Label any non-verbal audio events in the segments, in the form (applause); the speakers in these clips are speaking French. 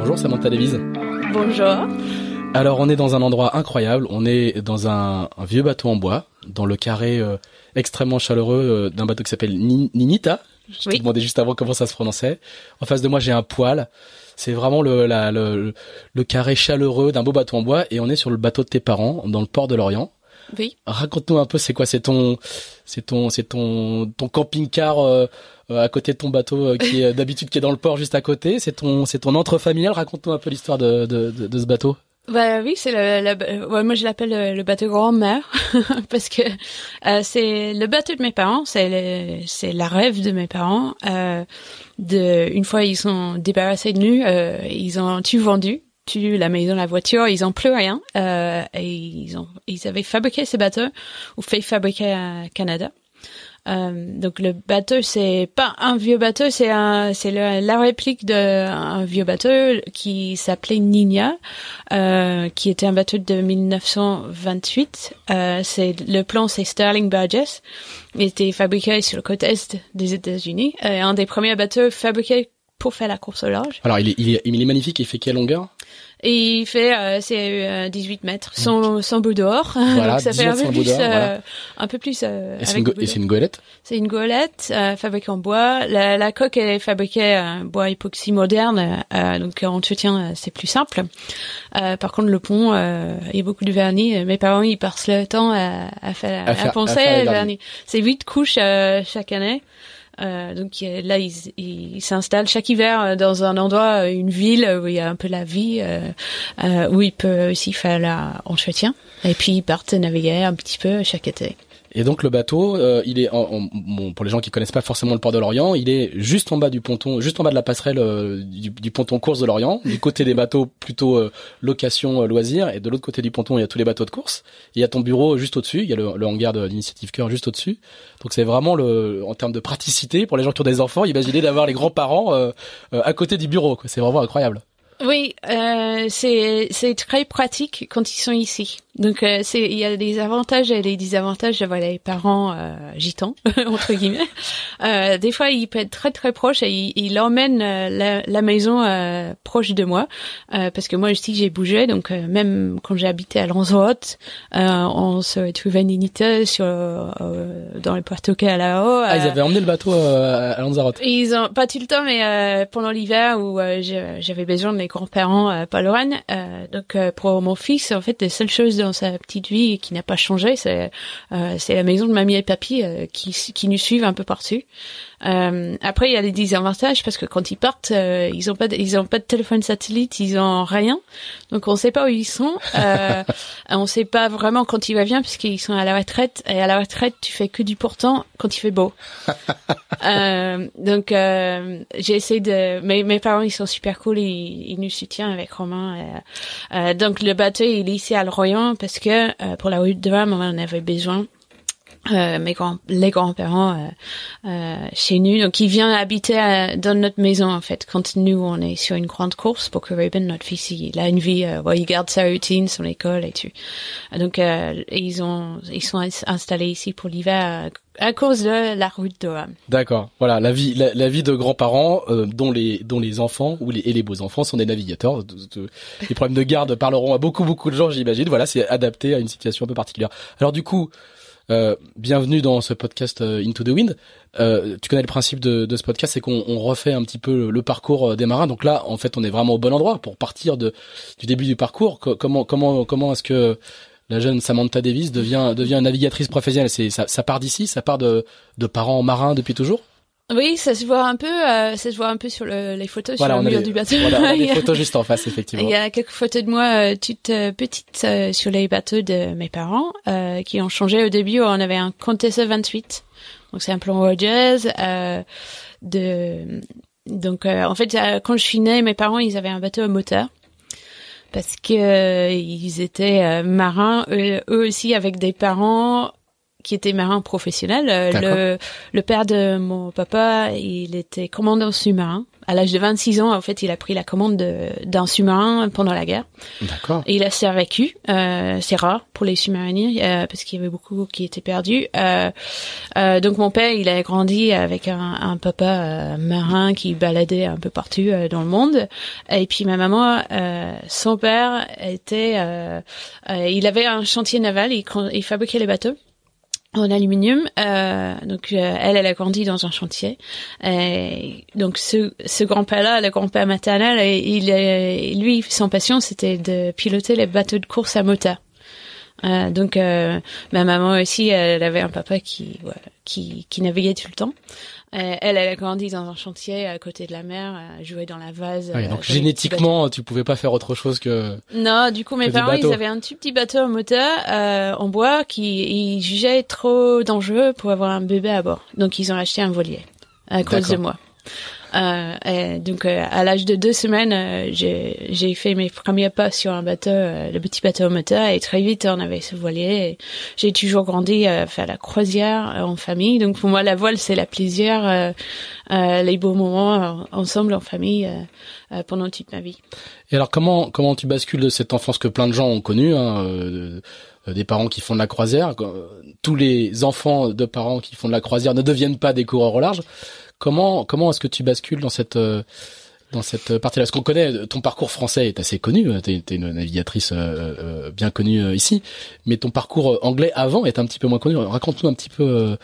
Bonjour Samantha Davies. Bonjour. Alors on est dans un endroit incroyable, on est dans un, vieux bateau en bois, dans le carré euh, extrêmement chaleureux euh, d'un bateau qui s'appelle Ninita. Je te demandais juste avant comment ça se prononçait. En face de moi j'ai un poêle. C'est vraiment le, le, le carré chaleureux d'un beau bateau en bois et on est sur le bateau de tes parents dans le port de l'Orient. Oui. Raconte-nous un peu, c'est quoi? C'est ton, c'est ton, c'est ton, ton camping-car euh, à côté de ton bateau euh, qui est d'habitude qui est dans le port juste à côté. C'est ton, c'est ton entre familial. Raconte-nous un peu l'histoire de, de, de, ce bateau. Bah oui, c'est le, ouais, moi je l'appelle le, bateau grand-mère (laughs) parce que c'est le bateau de mes parents, c'est c'est la rêve de mes parents. de une fois ils sont débarrassés de nous, ils ont tout vendu la maison, la voiture, ils ont plus rien. Euh, et ils ont, ils avaient fabriqué ces bateaux ou fait fabriquer à Canada. Euh, donc le bateau c'est pas un vieux bateau, c'est un c'est la réplique d'un vieux bateau qui s'appelait Nina, euh, qui était un bateau de 1928. Euh, c'est le plan c'est Sterling Burgess, il était fabriqué sur le côte est des États-Unis, un des premiers bateaux fabriqués pour faire la course au large. Alors il est, il est, il est magnifique, il fait quelle longueur? Et il fait euh, c'est 18 euh, mètres sans, sans bout dehors. (laughs) Voilà, Donc ça fait un peu, plus, euh, un peu plus. Euh, et c'est une, goélette? C'est une goélette fabriquée en bois. La, la coque est fabriquée en bois époxy moderne, donc en entretien c'est plus simple. par contre le pont, il y a beaucoup de vernis. Mes parents ils passent le temps à, à, faire, à, à penser à vernis. C'est huit couches chaque année. Euh, donc là, ils il s'installent chaque hiver euh, dans un endroit, euh, une ville où il y a un peu la vie, euh, où ils peuvent aussi faire l'entretien. Et puis ils partent naviguer un petit peu chaque été. Et donc le bateau, euh, il est en, bon, pour les gens qui connaissent pas forcément le port de l'Orient, il est juste en bas du ponton, juste en bas de la passerelle euh, du, ponton course de l'Orient. Du côté des bateaux plutôt euh, location loisir, et de l'autre côté du ponton il y a tous les bateaux de course. il y a ton bureau juste au-dessus, il y a le, hangar de l'initiative cœur juste au-dessus. Donc c'est vraiment le, en termes de praticité pour les gens qui ont des enfants, imaginez d'avoir les grands-parents à côté du bureau. C'est vraiment incroyable. Oui, euh, c'est c'est très pratique quand ils sont ici. Donc euh, c'est il y a des avantages et des désavantages d'avoir les parents euh, gitans (laughs) entre guillemets. Euh, des fois, il peut être très très proche et il, il emmène euh, la, la, maison euh, proche de moi parce que moi aussi j'ai bougé. Donc même quand j'ai habité à Lanzarote, on se trouvait une unité sur dans le Puerto là-haut. Ah, ils avaient emmené le bateau à Lanzarote. Ils ont pas tout le temps, mais pendant l'hiver où j'avais besoin de les grands-parents euh, pas Lorraine. Euh, donc euh, pour mon fils, en fait, les seules choses dans sa petite vie qui n'a pas changé, c'est euh, c'est la maison de mamie et papy qui qui nous suivent un peu partout. Euh, après, il y a des désavantages parce que quand ils partent, euh, ils ont pas, de, ils ont pas de téléphone satellite, ils ont rien, donc on sait pas où ils sont. Euh, (laughs) on sait pas vraiment quand il va bien puisqu'ils sont à la retraite et à la retraite, tu fais que du pourtant quand il fait beau. (laughs) euh, donc euh, j'ai essayé de, mes, mes parents ils sont super cool, ils, ils nous soutiennent avec Romain. Euh, donc le bateau il est ici à Lorient parce que pour la route de Rome on en avait besoin. Euh, mes grands, les grands-parents euh, euh, chez nous. Donc, il vient habiter dans notre maison, en fait, quand nous, on est sur une grande course pour que Ruben, notre fils, il, a une vie, euh, il garde sa routine, son école et tout. Donc, euh, ils ont, ils sont installés ici pour l'hiver à cause de la route de. D'accord. Voilà, la vie, la, vie de grands-parents dont les dont les enfants ou les et les beaux enfants sont des navigateurs. les problèmes de garde parleront à beaucoup beaucoup de gens, j'imagine. Voilà, c'est adapté à une situation un peu particulière. Alors du coup, euh, bienvenue dans ce podcast euh, Into the Wind. Euh, tu connais le principe de, de ce podcast, c'est qu'on refait un petit peu le, parcours des marins. Donc là, en fait, on est vraiment au bon endroit pour partir de, du début du parcours. comment comment comment est-ce que la jeune Samantha Davis devient devient navigatrice professionnelle C'est ça, ça part d'ici, ça part de, de parents marins depuis toujours? Oui, ça se voit un peu, euh, ça se voit un peu sur le, les photos sur le mur du bateau. Voilà, on a (laughs) des photos juste en face, effectivement. Il y a quelques photos de moi euh, toutes euh, petites euh, sur les bateaux de mes parents euh, qui ont changé. Au début, on avait un Contessa 28, donc c'est un plan Rogers de donc en fait, quand je suis née, mes parents ils avaient un bateau à moteur parce que ils étaient marins eux, aussi avec des parents qui était marin professionnel. le, le père de mon papa, il était commandant sous-marin à l'âge de 26 ans, en fait, il a pris la commande d'un sous-marin pendant la guerre. D'accord. Et il a survécu. Euh, c'est rare pour les sous-mariniers euh, parce qu'il y avait beaucoup qui étaient perdus. Euh, euh, donc mon père, il a grandi avec un, un papa euh, marin qui baladait un peu partout euh, dans le monde. Et puis ma maman, son père était, il avait un chantier naval. Il, il fabriquait les bateaux en aluminium. Euh, donc euh, elle, elle a grandi dans un chantier. Et donc ce, ce grand-père-là, le grand-père maternel, il, lui, son passion, c'était de piloter les bateaux de course à moteur. Euh, donc ma maman aussi, elle avait un papa qui, qui, qui naviguait tout le temps. Euh, elle, elle a grandi dans un chantier à côté de la mer, joué dans la vase. Ouais, donc génétiquement, tu pouvais pas faire autre chose que. Non, du coup, mes parents, ils avaient un tout petit bateau en moteur euh, en bois qui ils jugeaient trop dangereux pour avoir un bébé à bord. Donc, ils ont acheté un voilier à cause de moi. Euh, et donc euh, à l'âge de deux semaines, euh, j'ai fait mes premiers pas sur un bateau, le petit bateau moteur, et très vite on avait ce voilier. J'ai toujours grandi à faire la croisière en famille. Donc pour moi, la voile c'est la plaisir, les beaux moments ensemble en famille pendant toute ma vie. Et alors comment comment tu bascules de cette enfance que plein de gens ont connue hein, des parents qui font de la croisière. Tous les enfants de parents qui font de la croisière ne deviennent pas des coureurs au large. Comment comment est-ce que tu bascules dans cette euh, dans cette partie-là? Parce qu'on connaît ton parcours français est assez connu. Tu es, une navigatrice euh, euh, bien connue ici, mais ton parcours anglais avant est un petit peu moins connu. Raconte-nous un petit peu.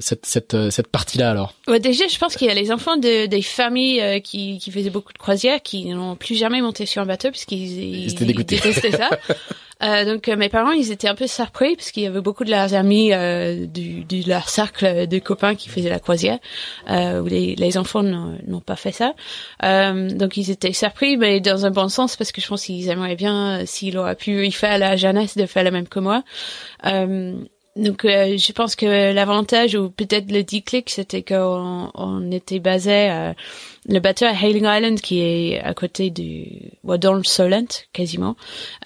cette cette cette partie-là alors. Ouais, déjà, je pense qu'il y a les enfants de, des familles qui qui faisaient beaucoup de croisières qui n'ont plus jamais monté sur un bateau puisqu'ils ils, ils, ils détestaient ça. (laughs) Euh, donc euh, mes parents, ils étaient un peu surpris parce qu'il y avait beaucoup de leurs amis euh, du, du leur cercle de copains qui faisaient la croisière, euh, où les, les enfants n'ont pas fait ça. Donc ils étaient surpris, mais dans un bon sens parce que je pense qu'ils aimeraient bien, s'il aurait pu y faire à la jeunesse, de faire la même que moi. Donc je pense que l'avantage ou peut-être le déclic, c'était qu'on on était basé le bateau à Hailing Island qui est à côté du dans le Solent quasiment.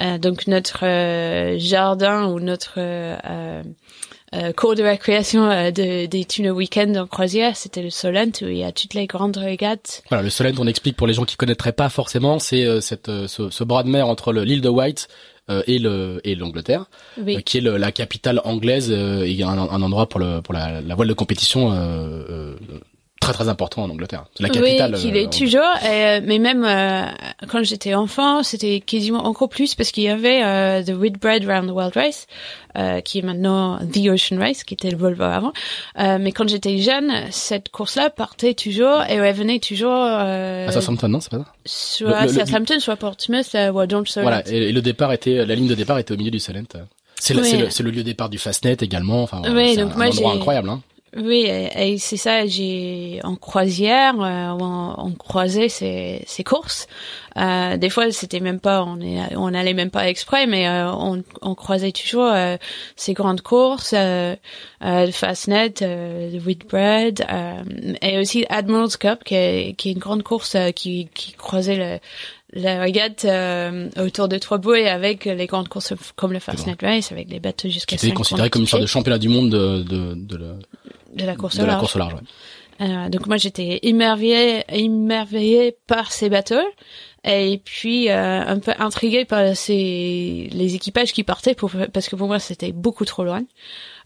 Euh, donc notre euh, jardin ou notre euh, euh, cours de récréation de, des tunnels week-end en croisière, c'était le Solent où il y a toutes les grandes régates. Voilà, le Solent, on explique pour les gens qui connaîtraient pas forcément, c'est cette ce, ce, bras de mer entre l'île de White et le et l'Angleterre, qui est le, la capitale anglaise et un, un endroit pour le pour la, la voile de compétition très très important en Angleterre. C'est la capitale. Oui, qu'il est euh, toujours. Euh, mais même euh, quand j'étais enfant, c'était quasiment encore plus parce qu'il y avait euh, The Whitbread Round the World Race, euh, qui est maintenant The Ocean Race, qui était le Volvo avant. mais quand j'étais jeune, cette course-là partait toujours et revenait toujours. à Southampton, non, c'est pas ça? Soit à Southampton, soit Portsmouth, ou dans le Solent. Voilà, et, le départ était, la ligne de départ était au milieu du Solent. C'est le, le, lieu de départ du Fastnet également. Enfin, oui, donc un, moi, endroit incroyable. Hein. Oui, et, c'est ça. J'ai en croisière, euh, on, on, croisait ces, ces courses. Euh, des fois, c'était même pas, on est, on allait même pas exprès, mais euh, on, on, croisait toujours euh, ces grandes courses, euh, le Fastnet, le Whitbread, et aussi Admiral's Cup, qui est, qui est une grande course qui, qui croisait le la regatte euh, autour de trois bouées avec les grandes courses comme le Fastnet Race avec les bateaux jusqu'à C'était considéré comme une sorte de championnat du monde de, de, de, la, de la course de au large. La course au large euh, donc moi j'étais émerveillée, émerveillée par ces bateaux et puis euh, un peu intriguée par ces les équipages qui partaient pour, parce que pour moi c'était beaucoup trop loin.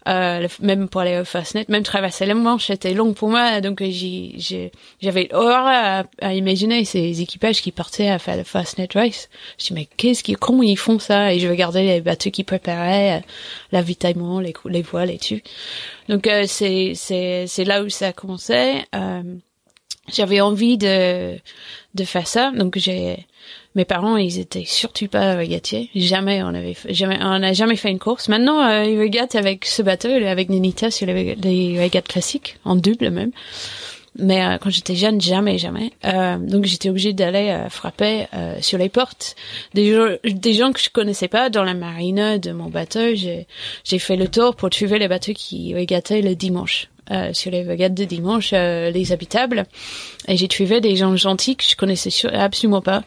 Euh, même pour aller au Fastnet, même traverser les Manche, c'était long pour moi, donc j'avais horreur à, imaginer ces équipages qui partaient à faire le Fastnet Race. Je dis mais qu'est-ce qui, comment ils font ça? Et je regardais les bateaux qui préparaient, euh, l'avitaillement, les, les voiles et tout. Donc euh, c'est c'est c'est là où ça a commencé. Euh, j'avais envie de de faire ça, donc j'ai mes parents, ils étaient surtout pas régatiers. Jamais on avait, jamais, on n'a jamais fait une course. Maintenant, euh, ils régatent avec ce bateau, avec Nenita sur les, les régates classiques, en double même. Mais euh, quand j'étais jeune, jamais, jamais. Euh, donc j'étais obligée d'aller euh, frapper euh, sur les portes des gens, des gens que je connaissais pas dans la marine de mon bateau. J'ai, j'ai fait le tour pour trouver les bateaux qui régataient le dimanche. Euh, sur les regattes de dimanche, euh, les habitables, et j'ai trouvé des gens gentils que je connaissais absolument pas.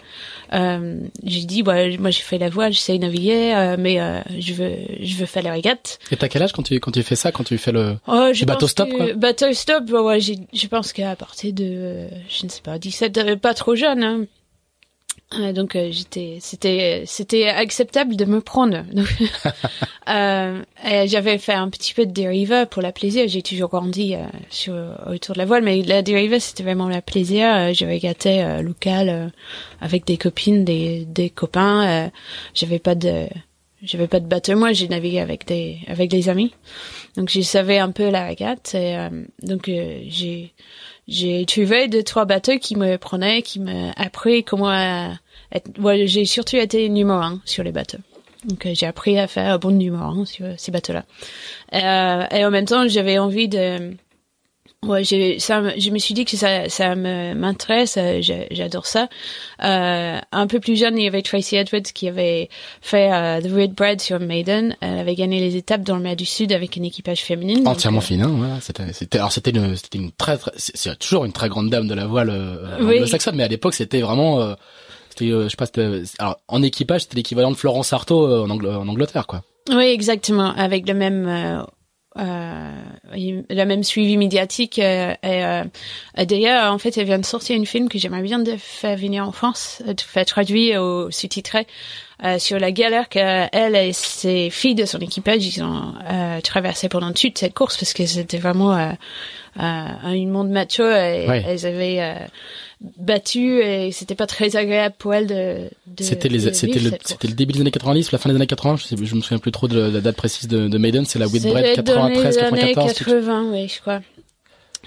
Euh, j'ai dit, bah, moi j'ai fait la voile, je sais naviguer, euh, mais euh, je veux, je veux faire les régates. Et t'as quel âge quand tu quand tu fais ça, quand tu fais le, oh, le bateau stop quoi? Bateau stop, ouais, je pense qu'à partir de, je ne sais pas, 17, pas trop jeune. Hein donc euh, j'étais, c'était, c'était acceptable de me prendre. (laughs) (laughs) euh, j'avais fait un petit peu de dériva pour la plaisir. J'ai toujours grandi euh, sur autour de la voile, mais la dériva c'était vraiment la plaisir. Euh, j'avais gâté local avec des copines, des, des copains. j'avais pas de, j'avais pas de bateau. Moi, j'ai navigué avec des, avec des amis. Donc je savais un peu la régate. Et, donc j'ai j'ai trouvé deux trois bateaux qui me prenaient, qui me appris comment être, j'ai surtout été numéro un sur les bateaux. Donc euh, j'ai appris à faire bon numéro un sur ces bateaux-là. Euh, et en même temps, j'avais envie de Ouais, j'ai, ça, je me suis dit que ça, ça m'intéresse, euh, j'adore ça. Euh, un peu plus jeune, il y avait Tracy Edwards qui avait fait euh, The Red Bread sur Maiden. Elle avait gagné les étapes dans le mer du Sud avec un équipage féminin. Entièrement euh, féminin, voilà. C'était, c'était, alors c'était une, c'était une très, très c'est toujours une très grande dame de la voile oui. saxonne, mais à l'époque c'était vraiment, c'était, je sais pas, alors en équipage c'était l'équivalent de Florence Artaud en, en Angleterre, quoi. Oui, exactement, avec le même euh, la même suivi médiatique euh, et, euh, d'ailleurs en fait elle vient de sortir une film que j'aimerais bien de faire venir en France de faire traduire au sous-titré euh, sur la galère qu'elle et ses filles de son équipage ils ont euh, traversé pendant toute cette course parce que c'était vraiment euh, un monde macho et elles avaient battu et c'était pas très agréable pour elle de. de c'était les, c'était le, c'était le début des années 90, la fin des années 80. Je, sais, je me souviens plus trop de la date précise de, de Maiden. C'est la Whitbread 93, 94. 80, oui, je crois.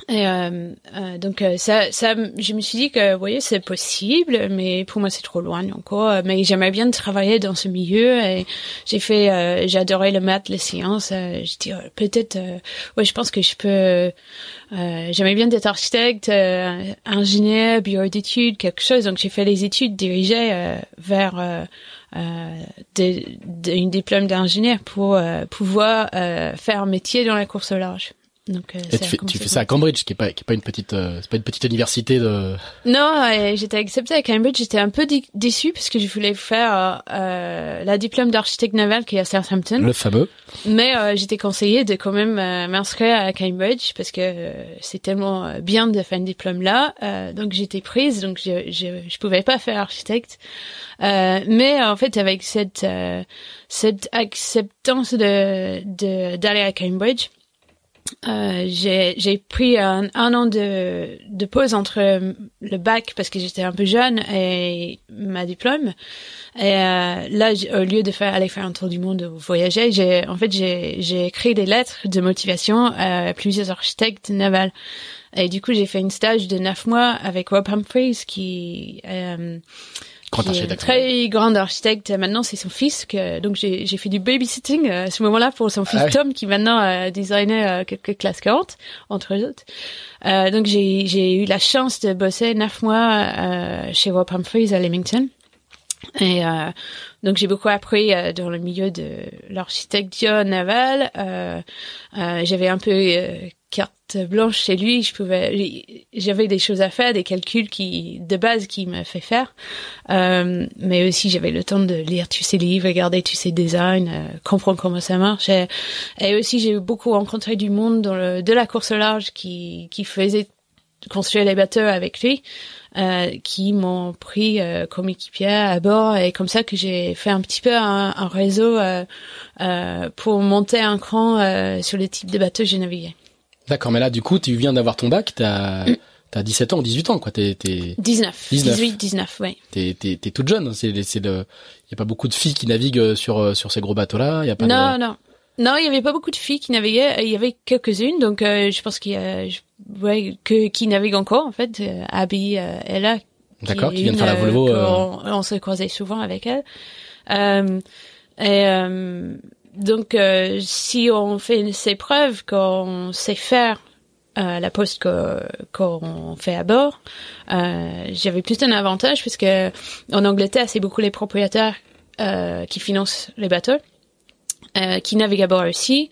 Et euh, euh, donc euh, ça, ça, je me suis dit que, vous voyez, c'est possible, mais pour moi c'est trop loin encore. Mais j'aimerais bien travailler dans ce milieu. Et j'ai fait, euh, j'ai adoré le maths, les sciences. je dis peut-être, ouais, je pense que je peux. j'aimerais bien être architecte, ingénieur, bureau d'études, quelque chose. Donc j'ai fait les études dirigées vers des, une diplôme d'ingénieur pour pouvoir faire un métier dans la course au large. Donc, euh, tu, fais, tu fais ça à Cambridge, qui est pas, qui est pas une petite, euh, c'est pas une petite université de. Non, j'étais acceptée à Cambridge. J'étais un peu déçue parce que je voulais faire euh, la diplôme d'architecte naval qui est à Southampton. Le fameux. Mais euh, j'étais conseillée de quand même m'inscrire à Cambridge parce que c'est tellement bien de faire un diplôme là. donc j'étais prise, donc je, je, je pouvais pas faire architecte. mais en fait, avec cette cette acceptance de d'aller à Cambridge euh, j'ai pris un, un, an de, de pause entre le bac parce que j'étais un peu jeune et ma diplôme. Et euh, là, au lieu de faire aller faire un tour du monde ou voyager, j'ai en fait j'ai écrit des lettres de motivation à plusieurs architectes navals. Et du coup, j'ai fait une stage de neuf mois avec Rob Humphreys qui euh, Grand architecte. Très grand architecte. Maintenant, c'est son fils que donc j'ai j'ai fait du babysitting euh, à ce moment-là pour son fils ah Tom qui maintenant a designé euh, quelques classes 40 entre autres. Euh, donc j'ai j'ai eu la chance de bosser neuf mois euh, chez Rob Humphreys à Leamington. Et euh, donc j'ai beaucoup appris euh, dans le milieu de l'architecture navale. Euh, j'avais un peu carte blanche chez lui, je pouvais, j'avais des choses à faire, des calculs qui, de base, qui me fait faire. Euh, mais aussi, j'avais le temps de lire tous ces livres, regarder tous ces designs, euh, comprendre comment ça marche. Et, aussi, j'ai beaucoup rencontré du monde dans le, de la course au large qui, qui faisait construire les bateaux avec lui, euh, qui m'ont pris euh, comme équipière à bord et comme ça que j'ai fait un petit peu un, un réseau euh, euh pour monter un cran sur le type de bateaux que j'ai navigué. D'accord, mais là, du coup, tu viens d'avoir ton bac, t'as mm. as 17 ans ou 18 ans, quoi. T'es, t'es... 19. 19. 18, 19, oui. T'es, t'es, t'es toute jeune. C'est, c'est le, y a pas beaucoup de filles qui naviguent euh, sur, euh, sur ces gros bateaux-là. Y a pas non, non. Non, il y avait pas beaucoup de filles qui naviguaient. Il y avait quelques-unes, donc euh, je pense qu'il y a, ouais, que qui naviguent encore en fait. Abby est là. D'accord, qui, vient de faire la Volvo. On, on se croisait souvent avec elle. et donc, euh, si on fait ces preuves qu'on sait faire euh, la poste qu'on fait à bord, euh, j'avais plus un avantage parce que en Angleterre, c'est beaucoup les propriétaires euh, qui financent les bateaux. Euh, qui bord aussi.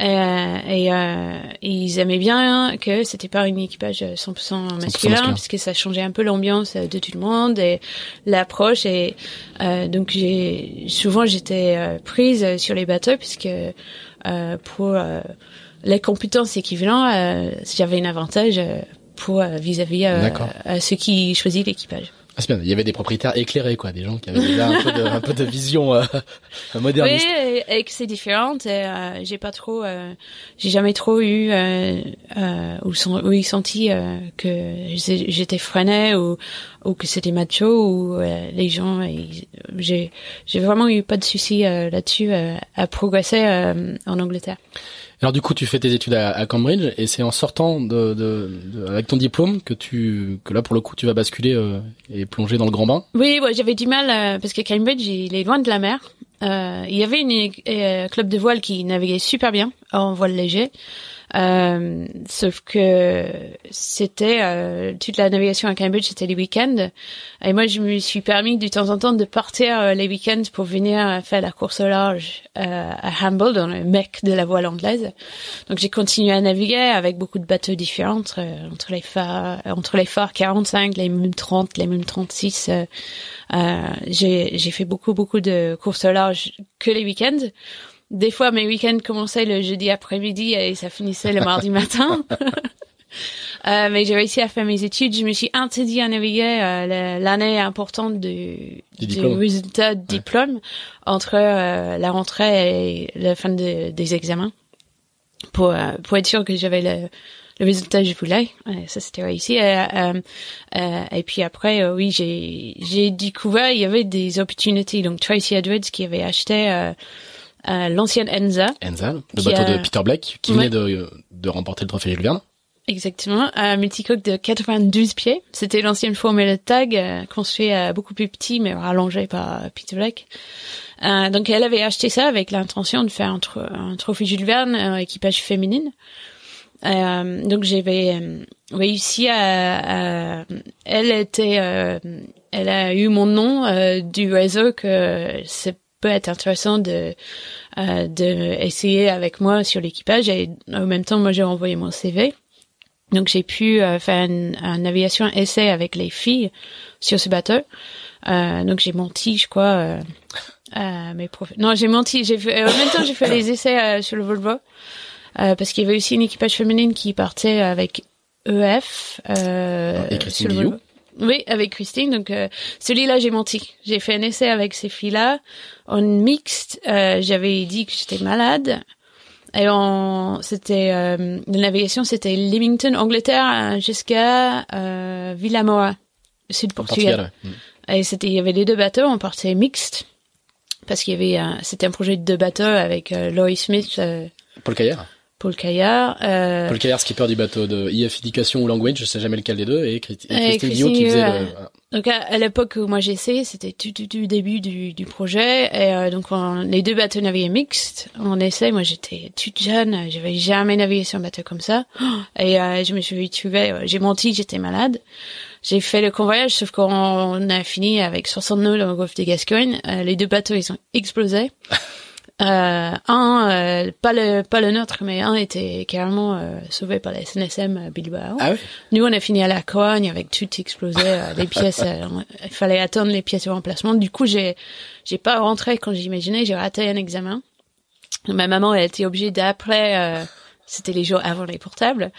Euh, et, euh, ils aimaient bien que c'était pas un équipage 100% masculin, 100% puisque ça changeait un peu l'ambiance de tout le monde et l'approche. Et euh, donc j'ai souvent j'étais euh, prise sur les bateaux puisque euh, pour les compétences équivalentes, j'avais un avantage pour vis-à-vis -à, ceux qui choisissent l'équipage. Ah, bien. Il y avait des propriétaires éclairés, quoi, des gens qui avaient déjà un peu de, vision (laughs) euh, moderniste. Oui, et, que c'est différent. Euh, j'ai pas trop, euh, j'ai jamais trop eu euh, euh ou, son, ou senti euh, que j'étais freinée ou ou que c'était macho ou les gens. J'ai j'ai vraiment eu pas de soucis là-dessus à progresser en Angleterre. Alors du coup, tu fais tes études à, Cambridge et c'est en sortant de, de, de, avec ton diplôme que tu que là pour le coup tu vas basculer euh, et plonger dans le grand bain. Oui, ouais, j'avais du mal euh, parce que Cambridge il est loin de la mer. Euh, il y avait une euh, club de voile qui naviguait super bien en voile léger. Euh, sauf que c'était euh, toute la navigation à Cambridge, c'était les week-ends. Et moi, je me suis permis de temps en temps de partir euh, les week-ends pour venir faire la course au large à Humble, dans le mec de la voile anglaise. Donc, j'ai continué à naviguer avec beaucoup de bateaux différents entre, entre les phares, entre les phares 45, les m 30, les m 36. j'ai fait beaucoup, beaucoup de courses au large que les week-ends. Des fois, mes week-ends commençaient le jeudi après-midi et ça finissait le mardi matin. (laughs) euh, mais j'ai réussi à faire mes études. Je me suis interdit à naviguer euh, l'année importante du, du, résultat de diplôme entre euh, la rentrée et la fin des examens pour euh, pour être sûr que j'avais le, le résultat que je voulais. ça c'était réussi. et puis après, oui, j'ai j'ai découvert il y avait des opportunités. Donc Tracy Edwards qui avait acheté euh, l'ancienne Enza. Enza, le bateau de Peter Black, qui venait de, de remporter le trophée Jules Verne. Exactement, un multicoque de 92 pieds. C'était l'ancienne formule tag, euh, construit euh, beaucoup plus petit, mais rallongé par Peter Black. Euh, donc elle avait acheté ça avec l'intention de faire un, un trophée Jules Verne, un équipage féminine. Euh, donc j'avais réussi à, à, elle était elle a eu mon nom du réseau que c'est peut être intéressant de euh, de essayer avec moi sur l'équipage. Et en même temps moi j'ai envoyé mon CV donc j'ai pu euh, faire une, navigation essai avec les filles sur ce bateau. Euh, donc j'ai menti je crois euh, euh mes profs non j'ai menti. J'ai fait en même temps j'ai fait les essais euh, sur le Volvo. Parce qu'il y avait aussi une équipage féminine qui partait avec EF et sur le Volvo. Oui, avec Christine. Donc euh, celui-là, j'ai menti. J'ai fait un essai avec ces filles-là en mixte. Euh, j'avais dit que j'étais malade. Et on, c'était euh, la navigation, c'était Leamington, Angleterre, jusqu'à euh, Villamora, sud Portugal. Mm. Et c'était, il y avait les deux bateaux. On partait mixte parce qu'il y avait, c'était un projet de deux bateaux avec euh, Laurie Smith. Paul Caillard. Paul Caillard. Euh... Paul Caillard, skipper du bateau de IF Education ou Language, je sais jamais lequel des deux, et, Christine, Guillaume qui faisait le... Donc à, l'époque où moi j'ai essayé, c'était tout, tout, tout début du, du projet, et euh, donc les deux bateaux naviguaient mixtes. On essaie, moi j'étais toute jeune, j'avais jamais navigué sur un bateau comme ça, (gasps) et euh, je me suis retrouvée, j'ai menti, j'étais malade. J'ai fait le convoyage, sauf qu'on a fini avec 60 nœuds dans le golfe des Gascogne. Euh, les deux bateaux, ils ont explosé. (laughs) Euh, un, euh, pas le pas le nôtre, mais un était carrément euh, sauvé par la SNSM Bilbao. Ah oui Nous, on a fini à la Cogne avec tout explosé, les pièces. il fallait attendre les pièces de remplacement. Du coup, j'ai j'ai pas rentré quand j'imaginais. J'ai raté un examen. Ma maman, elle été obligée d'appeler c'était les jours avant les portables.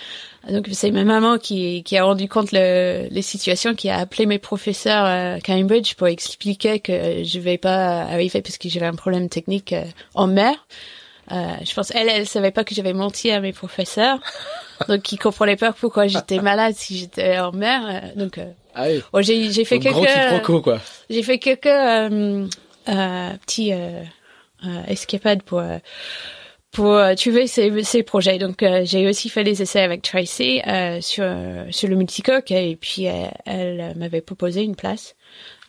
Donc c'est ma maman qui, qui a rendu compte le, les situations, qui a appelé mes professeurs à Cambridge pour expliquer que je vais pas arriver parce que j'avais un problème technique euh, en mer. Euh, je pense elle, elle savait pas que j'avais menti à mes professeurs, (laughs) donc ils comprenaient pas pourquoi j'étais malade si j'étais en mer. Euh, donc ah oui. oh, j'ai j'ai fait quelques quoi. J'ai fait quelques euh, petits escapades pour pour euh, tuer ces, ces projets. Donc euh, j'ai aussi fait des essais avec Tracy euh, sur sur le multicoque et puis elle, m'avait proposé une place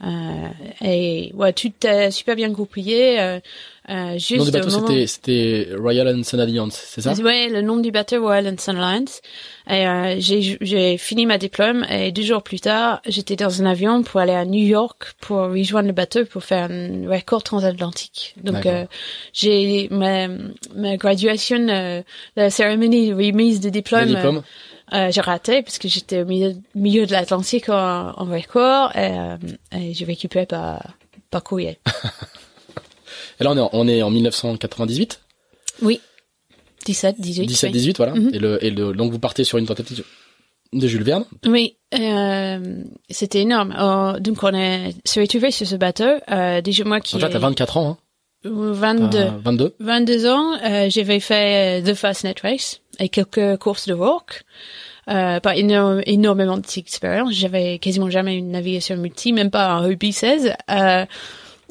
Euh, et ouais, tout est super bien goupillé. Euh, euh, juste Le nom du bateau, au moment- c'était, Royal and Sun Alliance, c'est ça? Ouais, le nom du bateau Royal and Sun Alliance. Et euh, j'ai fini ma diplôme et deux jours plus tard, j'étais dans un avion pour aller à New York pour rejoindre le bateau pour faire un record transatlantique. Donc euh, j'ai ma ma graduation, euh, la cérémonie de remise de diplôme. diplôme? euh, j'ai raté parce que j'étais au milieu, milieu de l'Atlantique en, en record et, euh, et j'ai récupéré par par courrier. (laughs) Et là, on est en, on est en 1998, Oui. 17, 18. 17, oui. 18, voilà. Mhm. Et le, et le, donc vous partez sur une tentative de Jules Verne. Oui, euh, c'était énorme. Euh, donc on est se retrouvé sur ce bateau. Euh, déjà moi qui Donc là, t'as 24 ans, hein. ai 22, T'as 22. 22 ans, euh, j'avais fait The Fastnet Race et quelques courses de walk. Euh, pas éno- énormément d'expérience. J'avais quasiment jamais une navigation multi, même pas un rugby 16. Euh,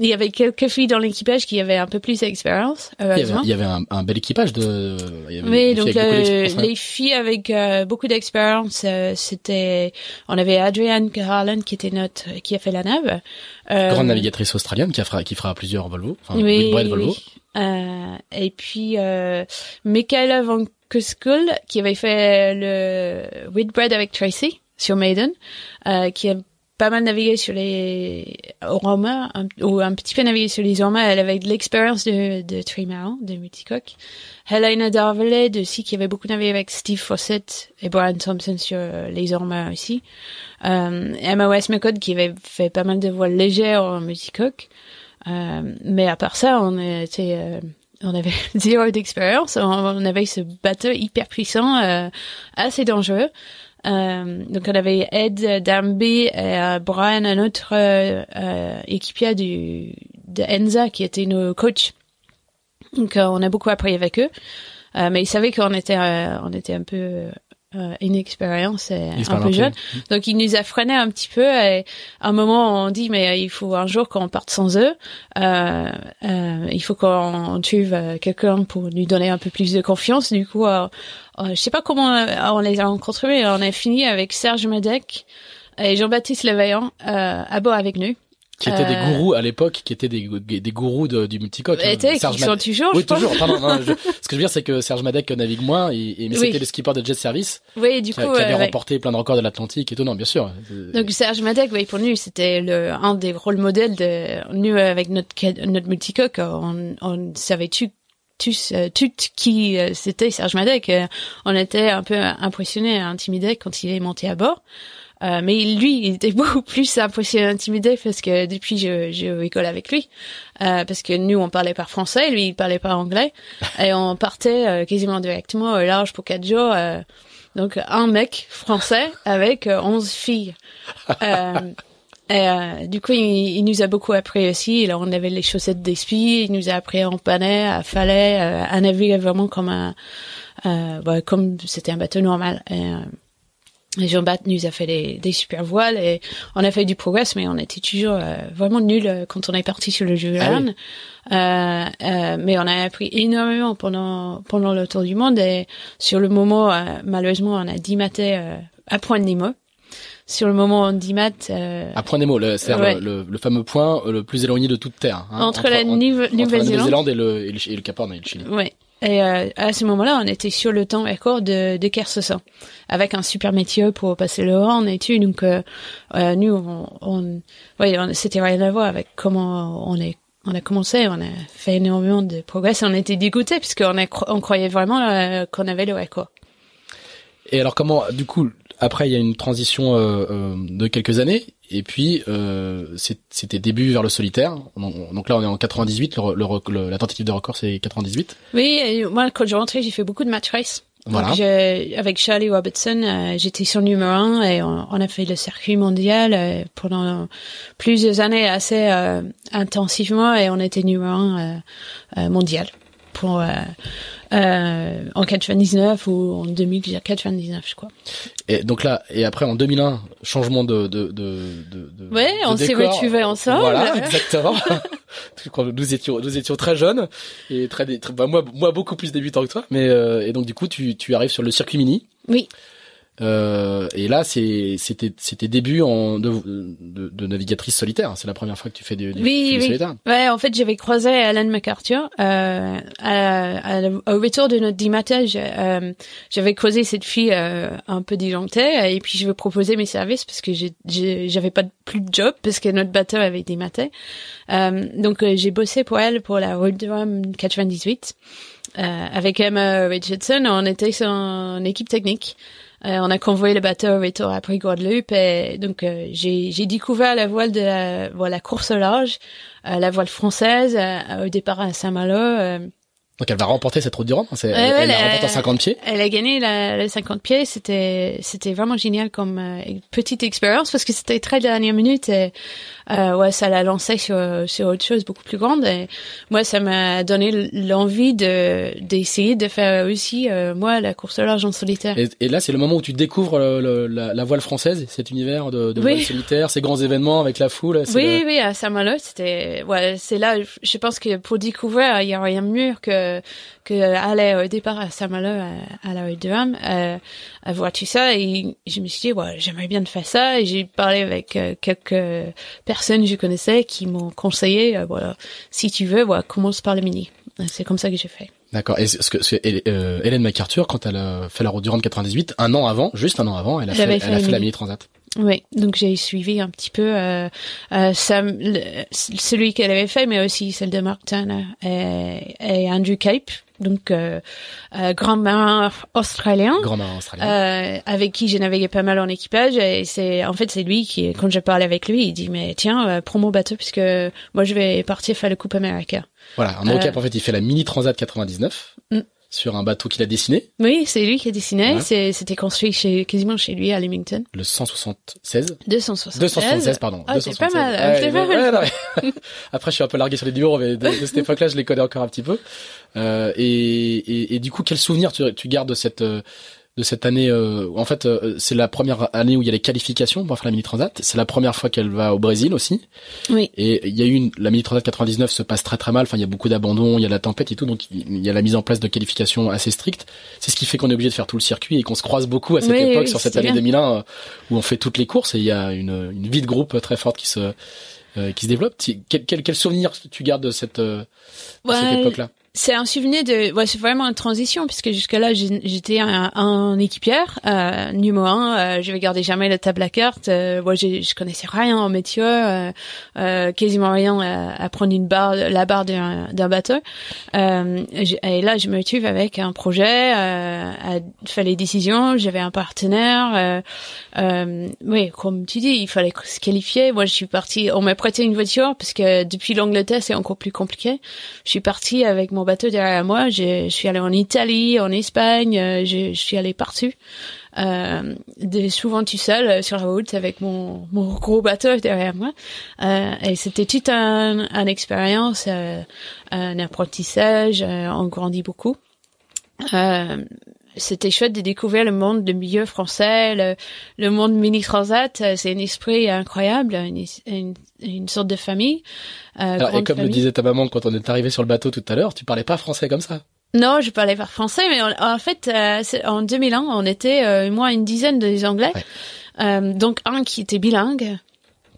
il y avait quelques filles dans l'équipage qui avaient un peu plus d'expérience, Il y avait, heureusement. il y avait un, un bel équipage de. il y avait Oui, donc hein. les filles avec euh, beaucoup d'expérience, euh, c'était, on avait Adrienne Garland qui était notre, qui a fait la nave. Euh, Grande navigatrice australienne qui, fera, qui fera plusieurs Volvo. Enfin, oui, oui, Volvo. oui. Euh, et puis euh, Michaela Van Kuskul qui avait fait le Whitbread avec Tracy sur Maiden, euh, qui a pas mal navigué sur les Roma, un, ou un petit peu navigué sur les Roma. Elle avait de l'expérience de, de de multicoque. Helena Darvelet aussi, qui avait beaucoup navigué avec Steve Fawcett et Brian Thompson sur euh, les Orma aussi. Euh, Emma Westmacott qui avait fait pas mal de voiles légères en multicoque. Euh, mais à part ça, on était, euh, on avait (laughs) zéro d'expérience. On, avait ce bateau hyper puissant, assez dangereux. Euh, donc on avait Ed Darby et euh, Brian, un autre euh, euh, équipier du de Enza qui était nos coachs. Donc euh, on a beaucoup appris avec eux, Euh, mais ils savaient qu'on était euh, on était un peu euh, inexpérience et un peu jeune. Donc il nous a freiné un petit peu et à un moment on dit mais il faut un jour qu'on parte sans eux, euh, euh, il faut qu'on trouve euh, quelqu'un pour lui donner un peu plus de confiance. Du coup, euh, euh, je sais pas comment euh, on les a rencontrés, mais on a fini avec Serge Madec et Jean-Baptiste Levaillant euh, à bord avec nous. Qui étaient des Euh, gourous à l'époque, qui étaient des, des gourous de- du multicoque. hein. Étaient, Serge qui sont toujours, Oui, je pense. toujours. Pardon, non, je- (laughs) ce que je veux dire, c'est que Serge Madec navigue moins, et, et- mais Oui. c'était le skipper de Jet Service, Oui, du qui, coup, qui avait euh, ouais. remporté plein de records de l'Atlantique et tout. Non, bien sûr. Euh, Donc Serge Madec, oui, pour nous, c'était le un des rôles modèles de nous avec notre notre multicoque. On, on savait tu tous euh, toutes qui euh, c'était Serge Madec. Euh, on était un peu impressionnés, intimidés quand il est monté à bord. Euh, mais lui, il était (laughs) beaucoup plus impressionné, intimidé parce que depuis, je, je rigole avec lui. Euh, parce que nous, on parlait pas français, lui, il parlait pas anglais. (laughs) et on partait euh, quasiment directement au large pour quatre jours. euh, donc, un mec français avec euh, 11 filles. Euh, (laughs) et, euh, du coup, il, il nous a beaucoup appris aussi. Là, on avait les chaussettes d'esprit. Il nous a appris à empanner, à falais, euh, à naviguer vraiment comme un, euh, bah, comme c'était un bateau normal. Et, euh, et Jean-Baptiste nous a fait des, des super voiles et on a fait du progrès, mais on était toujours euh, vraiment nuls euh, quand on est parti sur le jeu Ah oui. Euh, euh, mais on a appris énormément pendant pendant le tour du monde et sur le moment, euh, malheureusement, on a dimaté euh, à point de Nemo. Sur le moment, on dimat euh, À point Nemo, le- c'est-à-dire Ouais. le, le, le fameux point euh, le plus éloigné de toute terre. hein, entre, la Nouve- entre la Nouvelle-Zélande Nouvelle-Zélande et le, et le, et le Cap Horn et le Chili. Ouais. Et euh, à ce moment-là, on était sur le temps record de, de Kersossin, avec un super métier pour passer le Horn et tout. Donc, euh, euh, nous, on, on, ouais, on- c'était rien à voir avec comment on est. On a commencé, on a fait énormément de progrès. et On était dégoûtés puisqu'on on croyait vraiment euh, qu'on avait le record. Et alors comment, du coup, après il y a une transition euh, euh, de quelques années, et puis euh, c'était début vers le solitaire. On- Donc là on est en 98, le, le, le- la tentative de record c'est 98. Oui, et moi, quand je rentrais, j'ai fait beaucoup de match race. Voilà. J'ai- avec Charlie Robertson, euh, j'étais sur numéro un et on, on a fait le circuit mondial euh, pendant plusieurs années assez euh, intensivement et on était numéro un euh, euh, mondial pour euh, euh, en 99 ou en 2099, je crois. Et donc là, et après en 2001, changement de de de de. Ouais, de on s'est retrouvés ensemble. Voilà, exactement. (laughs) Que nous étions nous étions très jeunes et très, très bah, moi moi beaucoup plus débutant que toi, mais euh, et donc du coup tu tu arrives sur le circuit mini. Oui. Euh, et là, c'était c'était début en de, de, de navigatrice solitaire. C'est la première fois que tu fais du, du, Oui, oui. Ouais, en fait, j'avais croisé Alan MacArthur euh, à, à- au retour de notre dimatage. Euh, j'avais croisé cette fille euh, un peu disjonctée et puis je lui ai proposé mes services parce que j'avais pas plus de job parce que notre bateau avait dématé. Euh, donc euh, j'ai bossé pour elle pour la Rome 98 euh, avec Emma Richardson. On était son équipe technique. Euh, on a convoyé le bateau au retour après Guadeloupe et donc euh, j'ai découvert la voile de la, voilà, course au large, euh, la voile française euh, au départ à Saint-Malo. euh, Donc elle va remporter cette route du Rhum. hein. Ouais, elle, la- remporte en 50 pieds. Elle a gagné la, la 50 pieds. C'était c'était vraiment génial comme euh, petite expérience parce que c'était très dernière minute et euh, ouais ça l'a lancé sur sur autre chose beaucoup plus grande et moi ça m'a donné l'envie de d'essayer de faire aussi euh, moi la course au large en solitaire. Et, et là, c'est le moment où tu découvres le- le- la, la voile française, cet univers de, de Oui. voile solitaire, ces grands événements avec la foule. Oui, le- oui, à Saint-Malo, c'était, ouais, c'est là, je pense que pour découvrir, il y a rien de mieux que, que aller au départ à Saint-Malo, à, à la rue de Rome, euh, à voir tout ça, et je me suis dit, ouais, j'aimerais bien faire ça, et j'ai parlé avec euh, quelques personnes que je connaissais qui m'ont conseillé, euh, voilà, si tu veux, voilà, commence par le mini. C'est comme ça que j'ai fait. D'accord. Et ce que, ce que Hélène- euh, Hélène MacArthur, quand elle a fait la route du Rhum 98, un an avant, juste un an avant, elle a fait, elle a la fait la mini. transat. Oui, donc j'ai suivi un petit peu euh, euh, Sam, le- celui qu'elle avait fait, mais aussi celle de Mark Turner et, et Andrew Cape, donc euh, euh, grand marin australien. Grand marin australien. Euh, avec qui j'ai navigué pas mal en équipage et c'est en fait c'est lui qui quand je parlais avec lui il dit mais tiens euh, prends mon bateau puisque moi je vais partir faire le Coupe America Voilà. En Cap, euh, en fait, il fait la mini transat 99 Mm. Sur un bateau qu'il a dessiné, oui c'est lui qui a dessiné Ouais. c'était construit chez quasiment chez lui à Leamington le 176. 276 276, pardon. Ah, c'est pas 276. mal, Ouais, pas mal. ouais, (laughs) Après, je suis un peu largué sur les numéros, mais de, de cette (laughs) époque-là, je les connais encore un petit peu. Euh, et, et, et du coup, quel souvenir tu, tu gardes de cette euh, de cette année euh, En fait, euh, c'est la première année où il y a les qualifications pour faire la mini transat. C'est la première fois qu'elle va au Brésil aussi. oui Et il y a eu une, la mini transat 99 se passe très très mal. Enfin, il y a beaucoup d'abandon, il y a la tempête et tout, donc il y a la mise en place de qualifications assez strictes. C'est ce qui fait qu'on est obligé de faire tout le circuit et qu'on se croise beaucoup à cette Oui, époque oui, sur cette année bien. 2001 euh, où on fait toutes les courses et il y a une, une vie de groupe très forte qui se euh, qui se développe. Quel, quel, quel souvenir tu gardes de cette, euh, cette époque-là? C'est un souvenir de, ouais, c'est vraiment une transition puisque jusque-là j'ai- j'étais un, équipière euh, numéro un. Euh, je vais garder jamais la table à cartes. Euh, moi, j'ai- je connaissais rien en métier, euh, euh, quasiment rien à, à prendre une barre, la barre d'un bateau. Euh, et là, je me retrouve avec un projet, euh, à faire les décisions. J'avais un partenaire. Oui, comme tu dis, il fallait se qualifier. Moi, je suis partie. On m'a prêté une voiture parce que depuis l'Angleterre, c'est encore plus compliqué. Je suis partie avec mon bateau derrière moi. Je, suis allée en Italie, en Espagne. euh, Je, suis allée partout. Euh, souvent tout seul euh, sur la route avec mon, mon gros bateau derrière moi. Euh, et c'était toute un, une expérience, euh, un apprentissage. euh, on grandit beaucoup. C'était chouette de découvrir le monde du milieu français, le, le monde mini transat. euh, C'est un esprit incroyable, une, une, une sorte de famille. euh, Alors, Et comme le disait ta maman quand on est arrivé sur le bateau tout à l'heure, tu parlais pas français comme ça. Non, je parlais pas français, mais en, en fait, euh, en 2001, on était euh, moi une dizaine de Anglais. Ouais. Euh, donc un qui était bilingue,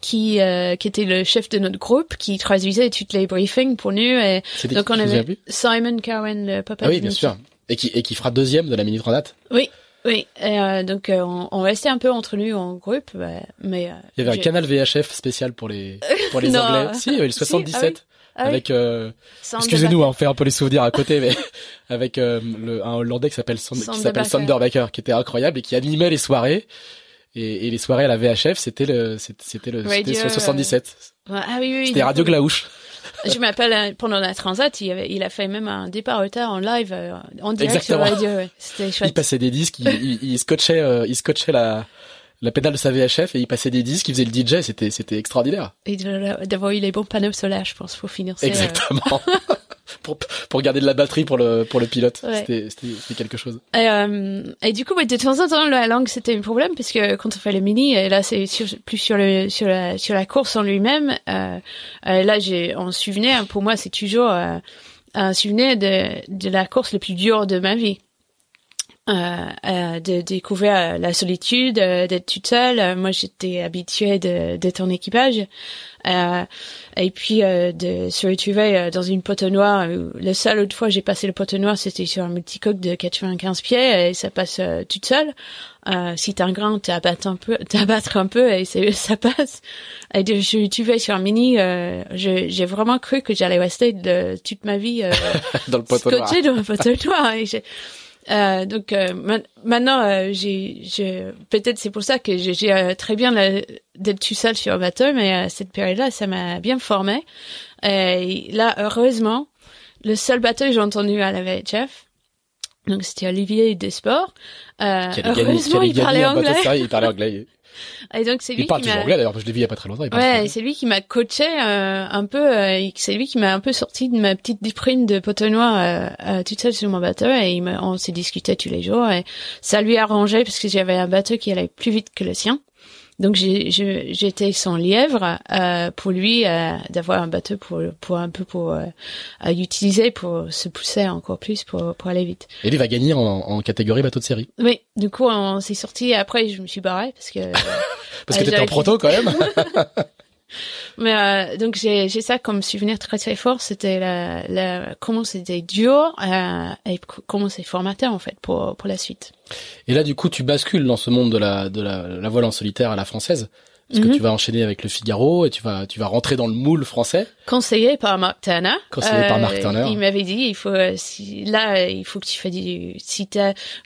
qui euh, qui était le chef de notre groupe, qui traduisait toutes les briefings pour nous. Et donc on avait Simon Cowan, le papa. Ah oui, de bien sûr. Et qui, et qui fera deuxième de la mini transat. Oui, oui. Et, euh, donc euh, on, on restait un peu entre nous en groupe, ouais, mais euh, Il y avait un canal VHF spécial pour les pour les. (laughs) Anglais. Si, il y avait le (laughs) Si, 77 ah oui. avec. euh, Sound Excusez-nous, hein, on fait un peu les souvenirs à côté, mais (laughs) avec euh, le, un Hollandais qui s'appelle Sand- qui s'appelle Bakker, qui était incroyable et qui animait les soirées. Et, et les soirées à la VHF, c'était le c'était le c'était Radio, le 77. Ouais, Ah oui, oui. C'était Radio Glaouche. Je m'appelle euh, pendant la transat, il, avait, il a fait même un départ retard en live, euh, en direct Exactement. sur radio. Ouais. C'était Il chouette. passait des disques, il, il, il scotchait euh, il scotchait la la pédale de sa VHF et il passait des disques, il faisait le DJ, c'était c'était extraordinaire. Et d'avoir eu les bons panneaux solaires, je pense, pour euh, Exactement. (laughs) pour pour garder de la batterie pour le pour le pilote, Ouais. c'était c'était c'était quelque chose. Et, euh, et du coup, ouais, de temps en temps, la langue c'était un problème parce que quand on fait le mini, et là c'est plus sur le sur la sur la course en lui-même. Euh, euh, là, j'ai un souvenir. Pour moi, c'est toujours euh, un souvenir de de la course le plus dure de ma vie. Euh, de découvrir la solitude, d'être toute seule. Moi, j'étais habituée d'être en équipage. Euh, et puis euh, de se retrouver euh, dans une poteau noire. La seule autre fois j'ai passé le poteau noir, c'était sur un multicoque de 95 pieds et ça passe toute seule. Euh, si t'as un grain, t'abattes un peu, (laughs) t'abattre un peu et ça passe. Et de, je suis sur un mini, euh, j'ai vraiment cru que j'allais rester de, toute ma vie euh, (laughs) dans le poteau noir. dans le poteau noir. Et euh, donc euh, maintenant, euh, j'ai, peut-être c'est pour ça que j'ai très bien d'être tout seul sur un bateau, mais cette période-là, ça m'a bien formé. Et là, heureusement, le seul bateau que j'ai entendu à la VHF, donc c'était Olivier Desports. Euh, heureusement, il parlait anglais. il parlait anglais. Et donc c'est lui il parle qui toujours anglais d'ailleurs, je l'ai vu il y a pas très longtemps. Il ouais, c'est lui qui m'a coaché euh, un peu. Euh, c'est lui qui m'a un peu sorti de ma petite discipline de poteau noir euh, euh, toute seule sur mon bateau et il on s'est discuté tous les jours et ça lui a arrangé parce que j'avais un bateau qui allait plus vite que le sien. Donc j'étais son lièvre euh, pour lui euh, d'avoir un bateau pour pour un peu pour euh, utiliser pour se pousser encore plus pour pour aller vite. Et lui va gagner en, en catégorie bateau de série. Oui, du coup on s'est sorti après je me suis barré parce que (laughs) parce que t'étais en proto quand même. (laughs) Mais euh, donc j'ai ça comme souvenir très très fort. C'était la, la comment c'était dur euh, et comment c'est formateur en fait pour pour la suite. Et là du coup tu bascules dans ce monde de la de la, la voile en solitaire à la française parce que mhm. tu vas enchaîner avec le Figaro et tu vas tu vas rentrer dans le moule français. Conseillé par Mark Turner. Conseillé par Mark euh, Turner. Il m'avait dit il faut euh, si là il faut que tu fasses du si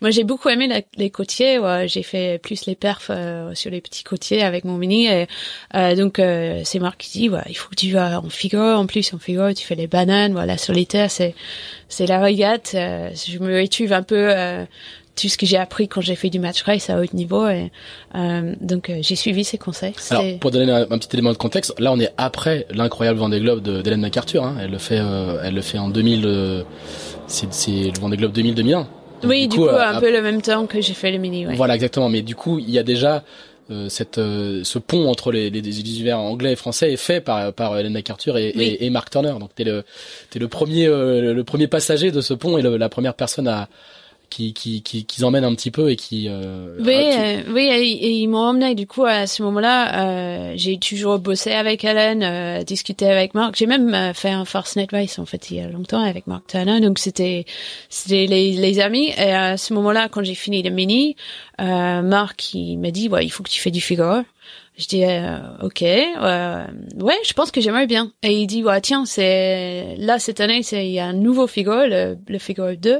moi j'ai beaucoup aimé les côtiers ouais, j'ai fait plus les perfs euh, sur les petits côtiers avec mon mini et donc c'est Marc qui dit ouais, il faut que tu vas en Figaro en plus en Figaro tu fais les bananes voilà solitaire c'est c'est la régate je me retrouve un peu tout ce que j'ai appris quand j'ai fait du match race à haut niveau et euh, donc euh, j'ai suivi ses conseils. Alors pour donner un, petit élément de contexte, là on est après l'incroyable Vendée Globe d'Hélène MacArthur. Hein. Elle le fait, euh, elle le fait en 2000. Euh, c'est le Vendée Globe 2000-2001. Oui, du coup, un peu le même temps que j'ai fait le mini. Ouais. Voilà, exactement. Mais du coup, il y a déjà cette, ce pont entre les, les, les, univers anglais et français est fait par par Hélène MacArthur et, et, et, Mark Turner. Donc t'es le t'es le premier le premier passager de ce pont et la première personne à qui qui qui qu'ils emmènent un petit peu et qui euh, oui euh, oui et, ils m'ont emmené du coup à ce moment-là euh, j'ai toujours bossé avec Hélène euh, discuté avec Marc j'ai même euh, fait un Fastnet Race en fait il y a longtemps avec Mark Turner. Donc c'était c'était les, les amis. Et à ce moment-là quand j'ai fini le mini euh, Marc il m'a dit ouais il faut que tu fais du figure je dis euh, ok, euh, ouais, je pense que j'aimerais bien. Et il dit ouais tiens c'est là cette année c'est il y a un nouveau Figaro, le, le Figaro 2,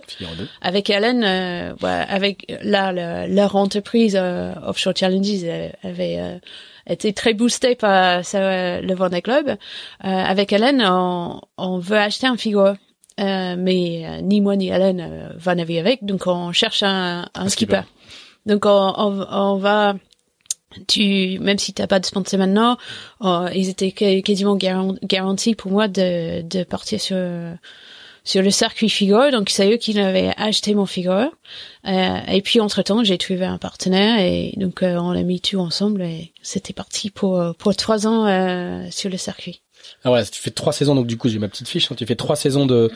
avec Hélène, euh, ouais, avec là leur entreprise euh, Offshore Challenges avait euh, été très boostée par ça, le Vendée Globe. avec Hélène, on, on, veut acheter un Figaro. mais ni moi ni Hélène va naviguer avec, donc on cherche un, un, skipper. Donc on, on, on va tu même si t'as pas de sponsor maintenant euh, ils étaient quasiment garantis pour moi de, de partir sur sur le circuit Figaro. Donc c'est eux qui avaient acheté mon Figaro. Euh, et puis entre temps j'ai trouvé un partenaire et donc euh, on l'a mis tout ensemble et c'était parti pour pour trois ans euh, sur le circuit. Ah voilà tu fais trois saisons donc du coup j'ai ma petite fiche hein. tu fais trois saisons de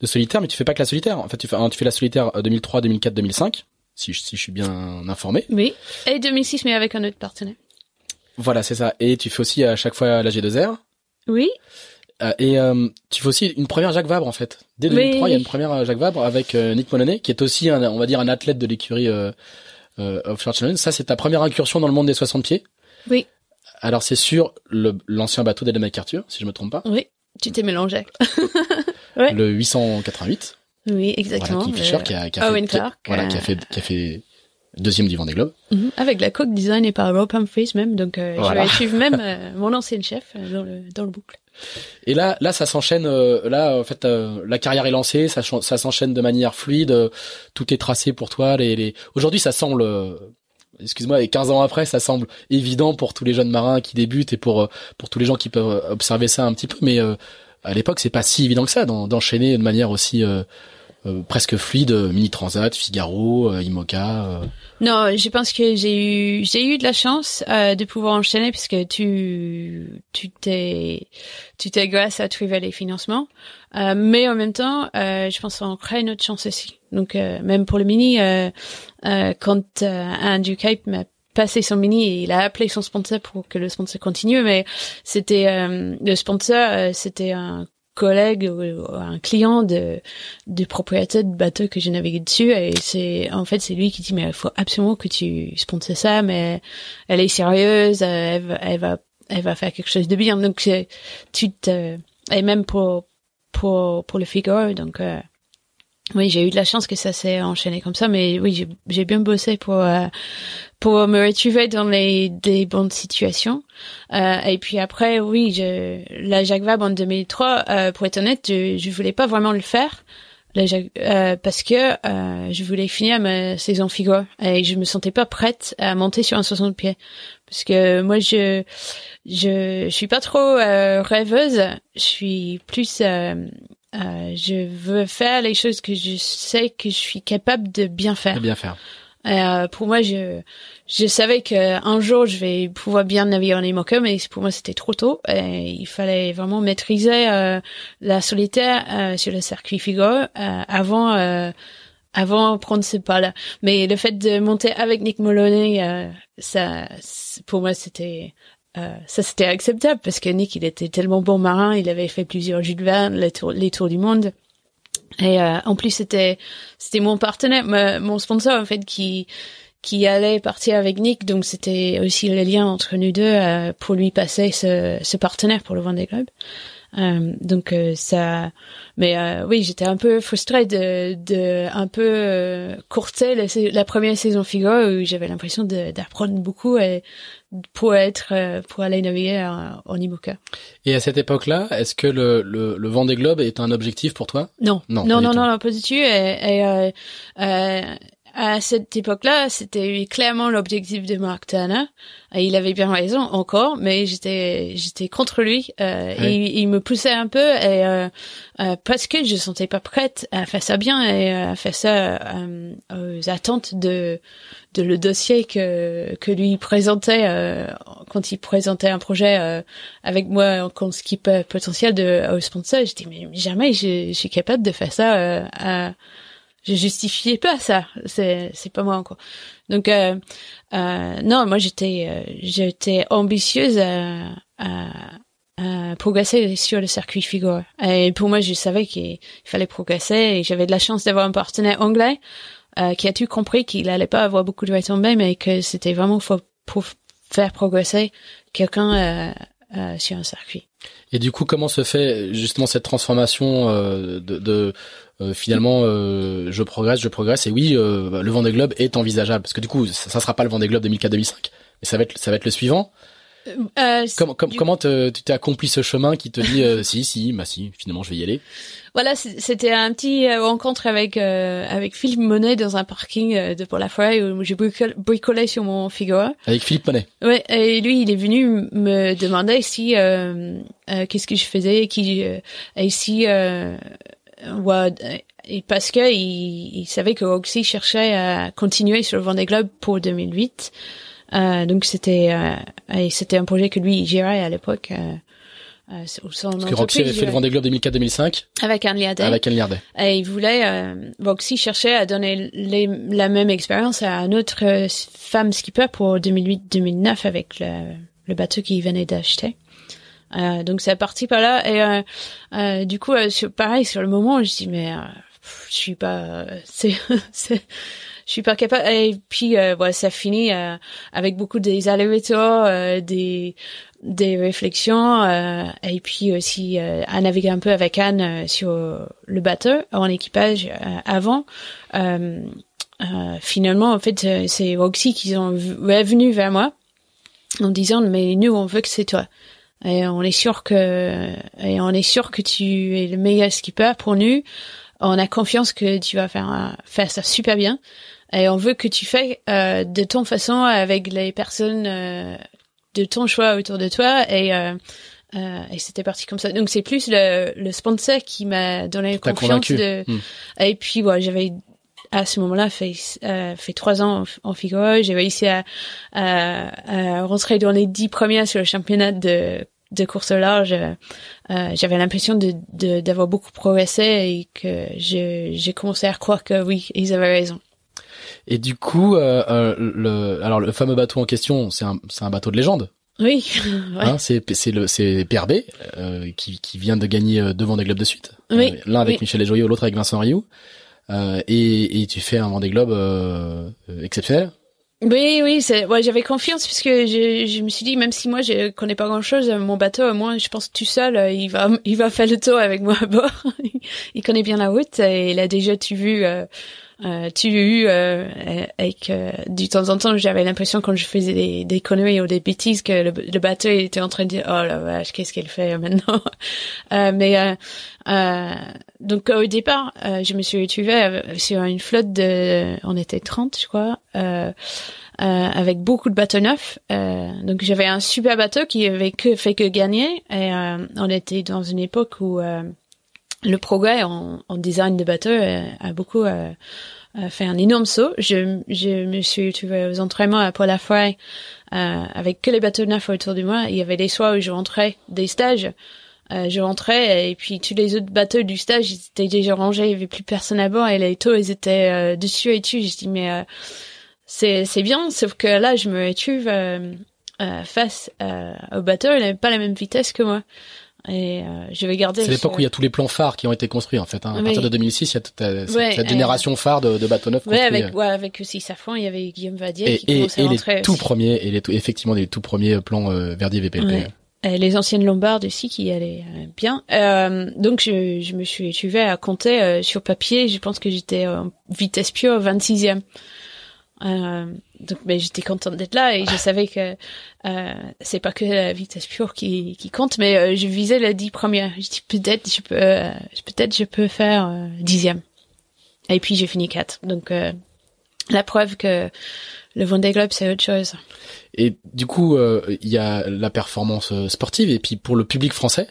de solitaire mais tu fais pas que la solitaire. En fait tu fais tu fais la solitaire 2003 2004 2005 si je, si je suis bien informé. Oui. Et 2006, mais avec un autre partenaire. Voilà, c'est ça. Et tu fais aussi à chaque fois la G2R. Oui. Euh, et euh, tu fais aussi une première Jacques Vabre en fait. Dès 2003, il y a une première euh, Jacques Vabre avec Nick Moloney, qui est aussi, un, on va dire, un athlète de l'écurie Offshore Challenge. Ça, c'est ta première incursion dans le monde des 60 pieds. Oui. Alors c'est sur l'ancien bateau d'Ellen MacArthur, si je me trompe pas. Oui. Tu t'es mélangé. (laughs) (laughs) ouais. Le 888. Oui, exactement. Voilà, Fisher, qui a, qui a fait, voilà, qui a fait, qui a fait deuxième du Vendée Globe. Mm Avec la coque design et par Rob Humphries même, donc euh, je vais suivre même (laughs) euh, mon ancien chef euh, dans le dans le boucle. Et là, là, ça s'enchaîne. Euh, là, en fait, la carrière est lancée, ça, ça s'enchaîne de manière fluide. tout est tracé pour toi. Les, les... Aujourd'hui, ça semble, excuse-moi, et 15 ans après, ça semble évident pour tous les jeunes marins qui débutent et pour pour tous les gens qui peuvent observer ça un petit peu. Mais à l'époque, c'est pas si évident que ça d'enchaîner de manière aussi presque fluide, Mini Transat, Figaro, Imoca. Non, je pense que j'ai eu j'ai eu de la chance de pouvoir enchaîner parce que tu tu t'es tu t'es grâce à trouver les financements, mais en même temps, je pense qu'on crée une autre chance aussi. Donc même pour le mini, quand Andrew Cape m'a passé son mini il a appelé son sponsor pour que le sponsor continue mais c'était euh, le sponsor euh, c'était un collègue ou un client de du propriétaire de bateau que j'ai navigué dessus et c'est en fait c'est lui qui dit mais il faut absolument que tu sponsors ça mais elle est sérieuse elle, va elle va elle va faire quelque chose de bien. Donc tu te et même pour pour pour le Figaro donc euh, oui, j'ai eu de la chance que ça s'est enchaîné comme ça, mais oui, j'ai bien bossé pour euh, pour me retrouver dans les des bonnes situations. Euh, et puis après, oui, je, la Jacques Vabre en 2003, euh, pour être honnête, je, je voulais pas vraiment le faire. La euh, parce que euh, je voulais finir ma saison Figo et je me sentais pas prête à monter sur un 60 pieds parce que moi je je, je suis pas trop euh, rêveuse je suis plus euh, je veux faire les choses que je sais que je suis capable de bien faire. De bien faire. Euh, pour moi, je je savais que un jour je vais pouvoir bien naviguer en IMOCA, mais pour moi c'était trop tôt. Et il fallait vraiment maîtriser euh, la solitaire euh, sur le circuit Figo euh, avant euh, avant prendre ce pas-là. Mais le fait de monter avec Nick Moloney, ça pour moi c'était euh, ça c'était acceptable parce que Nick il était tellement bon marin, il avait fait plusieurs Jules Verne, les tours, les tours du monde. Et euh, en plus c'était c'était mon partenaire, mon sponsor en fait qui qui allait partir avec Nick, donc c'était aussi le lien entre nous deux euh, pour lui passer ce, ce partenaire pour le Vendée Globe. Euh, donc euh, ça, mais euh, oui, j'étais un peu frustrée de, de un peu euh, courter la, la, première saison Figo où j'avais l'impression d'apprendre beaucoup et pour être pour aller naviguer en, IMOCA. Et à cette époque-là, est-ce que le, le, le Vendée Globe est un objectif pour toi? Non, non, non, non, non, pas du tout. Et, et à cette époque-là, c'était clairement l'objectif de Mark Turner. Et il avait bien raison encore, mais j'étais j'étais contre lui. Euh, et il, me poussait un peu et euh, euh, parce que je sentais pas prête à faire ça bien et à faire ça euh, aux attentes de de le dossier que que lui présentait euh, quand il présentait un projet euh, avec moi en skipper potentiel de au sponsor. J'étais mais jamais je, je, suis capable de faire ça à je justifiais pas ça. C'est c'est pas moi encore. Donc euh, euh, non, moi j'étais euh, j'étais ambitieuse à, à, à, progresser sur le circuit Figo. Et pour moi, je savais qu'il fallait progresser et j'avais de la chance d'avoir un partenaire anglais euh, qui a tout compris qu'il allait pas avoir beaucoup de retombées, mais que c'était vraiment pour, pour faire progresser quelqu'un euh, euh, sur un circuit. Et du coup, comment se fait justement cette transformation de, de euh, finalement euh, je progresse, je progresse. Et oui euh, le Vendée Globe est envisageable. Parce que du coup ça, ça sera pas le Vendée Globe 2004-2005 mais ça va être ça va être le suivant. Euh, comment comment tu t'es accompli ce chemin qui te dit si si bah si finalement je vais y aller? Voilà c'était un petit rencontre avec avec Philippe Monet dans un parking de Port la Forêt où j'ai bricolé sur mon Figaro. Avec Philippe Monet. Ouais et lui il est venu me demander si qu'est-ce que je faisais qui et si ouais, et parce que il, il, savait que Roxy cherchait à continuer sur le Vendée Globe pour 2008. Euh, donc c'était euh, c'était un projet que lui il gérait à l'époque. Euh, euh, Parce que Roxy avait fait le Vendée Globe 2004-2005 avec Anne Liardet. Avec Anne Liardet. Et il voulait, euh, Roxy cherchait à donner les, la même expérience à une autre euh, femme skipper pour 2008-2009 avec le, le bateau qu'il venait d'acheter. Euh, donc c'est parti par là. Et euh, euh, du coup sur, pareil sur le moment je dis mais je suis pas (laughs) c'est je suis pas capable. Et puis voilà ça finit avec beaucoup des allers-retours des des réflexions et puis aussi à naviguer un peu avec Anne sur le bateau en équipage avant. Finalement en fait c'est Roxy qui sont venu vers moi en disant mais nous on veut que c'est toi et on est sûr que et on est sûr que tu es le meilleur skipper pour nous. On a confiance que tu vas faire faire ça super bien et on veut que tu fais euh, de ton façon avec les personnes euh, de ton choix autour de toi et euh, Euh, et c'était parti comme ça. Donc c'est plus le, le sponsor qui m'a donné confiance. convaincu. De... Hmm. Et puis ouais, j'avais à ce moment-là fait euh, fait trois ans en, en Figaro. J'ai réussi à, à, à rentrer dans les dix premières sur le championnat de de course au large. Euh, j'avais l'impression de de- d'avoir beaucoup progressé et que j'ai commencé à croire que oui, ils avaient raison. Et du coup, euh, euh, le, alors le fameux bateau en question, c'est un, bateau de légende. Oui, (laughs) ouais. Hein, c'est c'est le c'est PRB euh, qui qui vient de gagner deux Vendée Globe de suite. Oui, L'un avec oui. Michel Desjoyaux, l'autre avec Vincent Rioux. Et, et tu fais un Vendée Globe exceptionnel. Oui, oui, ouais, j'avais confiance puisque je, je me suis dit, même si moi je connais pas grand chose, mon bateau, moi, je pense tout seul, euh, il va, il va faire le tour avec moi à bord. (laughs) il connaît bien la route et il a déjà tu vu, euh, euh, tu vu, euh, avec, euh, du temps en temps, j'avais l'impression quand je faisais des, des conneries ou des bêtises que le, le bateau il était en train de dire, oh la vache, qu'est-ce qu'elle fait maintenant? (laughs) Euh, mais, euh, donc au départ, je me suis retrouvée sur une flotte de, on était 30, je crois, avec beaucoup de bateaux neufs. Donc j'avais un super bateau qui avait que fait que gagner. Et on était dans une époque où le progrès en, design de bateaux euh, a beaucoup euh, fait un énorme saut. Je, me suis retrouvée aux entraînements à Paul euh, avec que les bateaux neufs autour de moi. Il y avait des soirs où je rentrais des stages. Euh, je rentrais et puis tous les autres bateaux du stage ils étaient déjà rangés, il y avait plus personne à bord et les taux ils étaient dessus et dessus. Je dis mais c'est c'est bien, sauf que là je me retrouve face euh, au bateau, il n'avait pas la même vitesse que moi et euh, je vais garder. C'est l'époque où il y a tous les plans phares qui ont été construits en fait. Hein. À Oui. partir de 2006, il y a toute euh, cette, Ouais, cette euh, génération phare de, de bateaux neufs Ouais, avec euh, ouais, avec aussi Safran, il y avait Guillaume Vadier et, qui et, et les tout aussi. premiers et les tout, effectivement les tout premiers plans euh, Verdier VPLP. Ouais. Euh, les anciennes Lombardes aussi qui allaient euh, bien. Euh, donc je, je me suis retrouvée à compter euh, sur papier. Je pense que j'étais en vitesse pure 26e. Euh, donc mais j'étais contente d'être là et je savais que euh, c'est pas que la vitesse pure qui, qui compte, mais euh, je visais les 10 premières. Je dis peut-être je peux euh, peut-être je peux faire euh, dixième. Et puis j'ai fini 4. Donc euh, la preuve que le Vendée Globe c'est autre chose. Et du coup, euh, il y a la performance euh, sportive et puis pour le public français,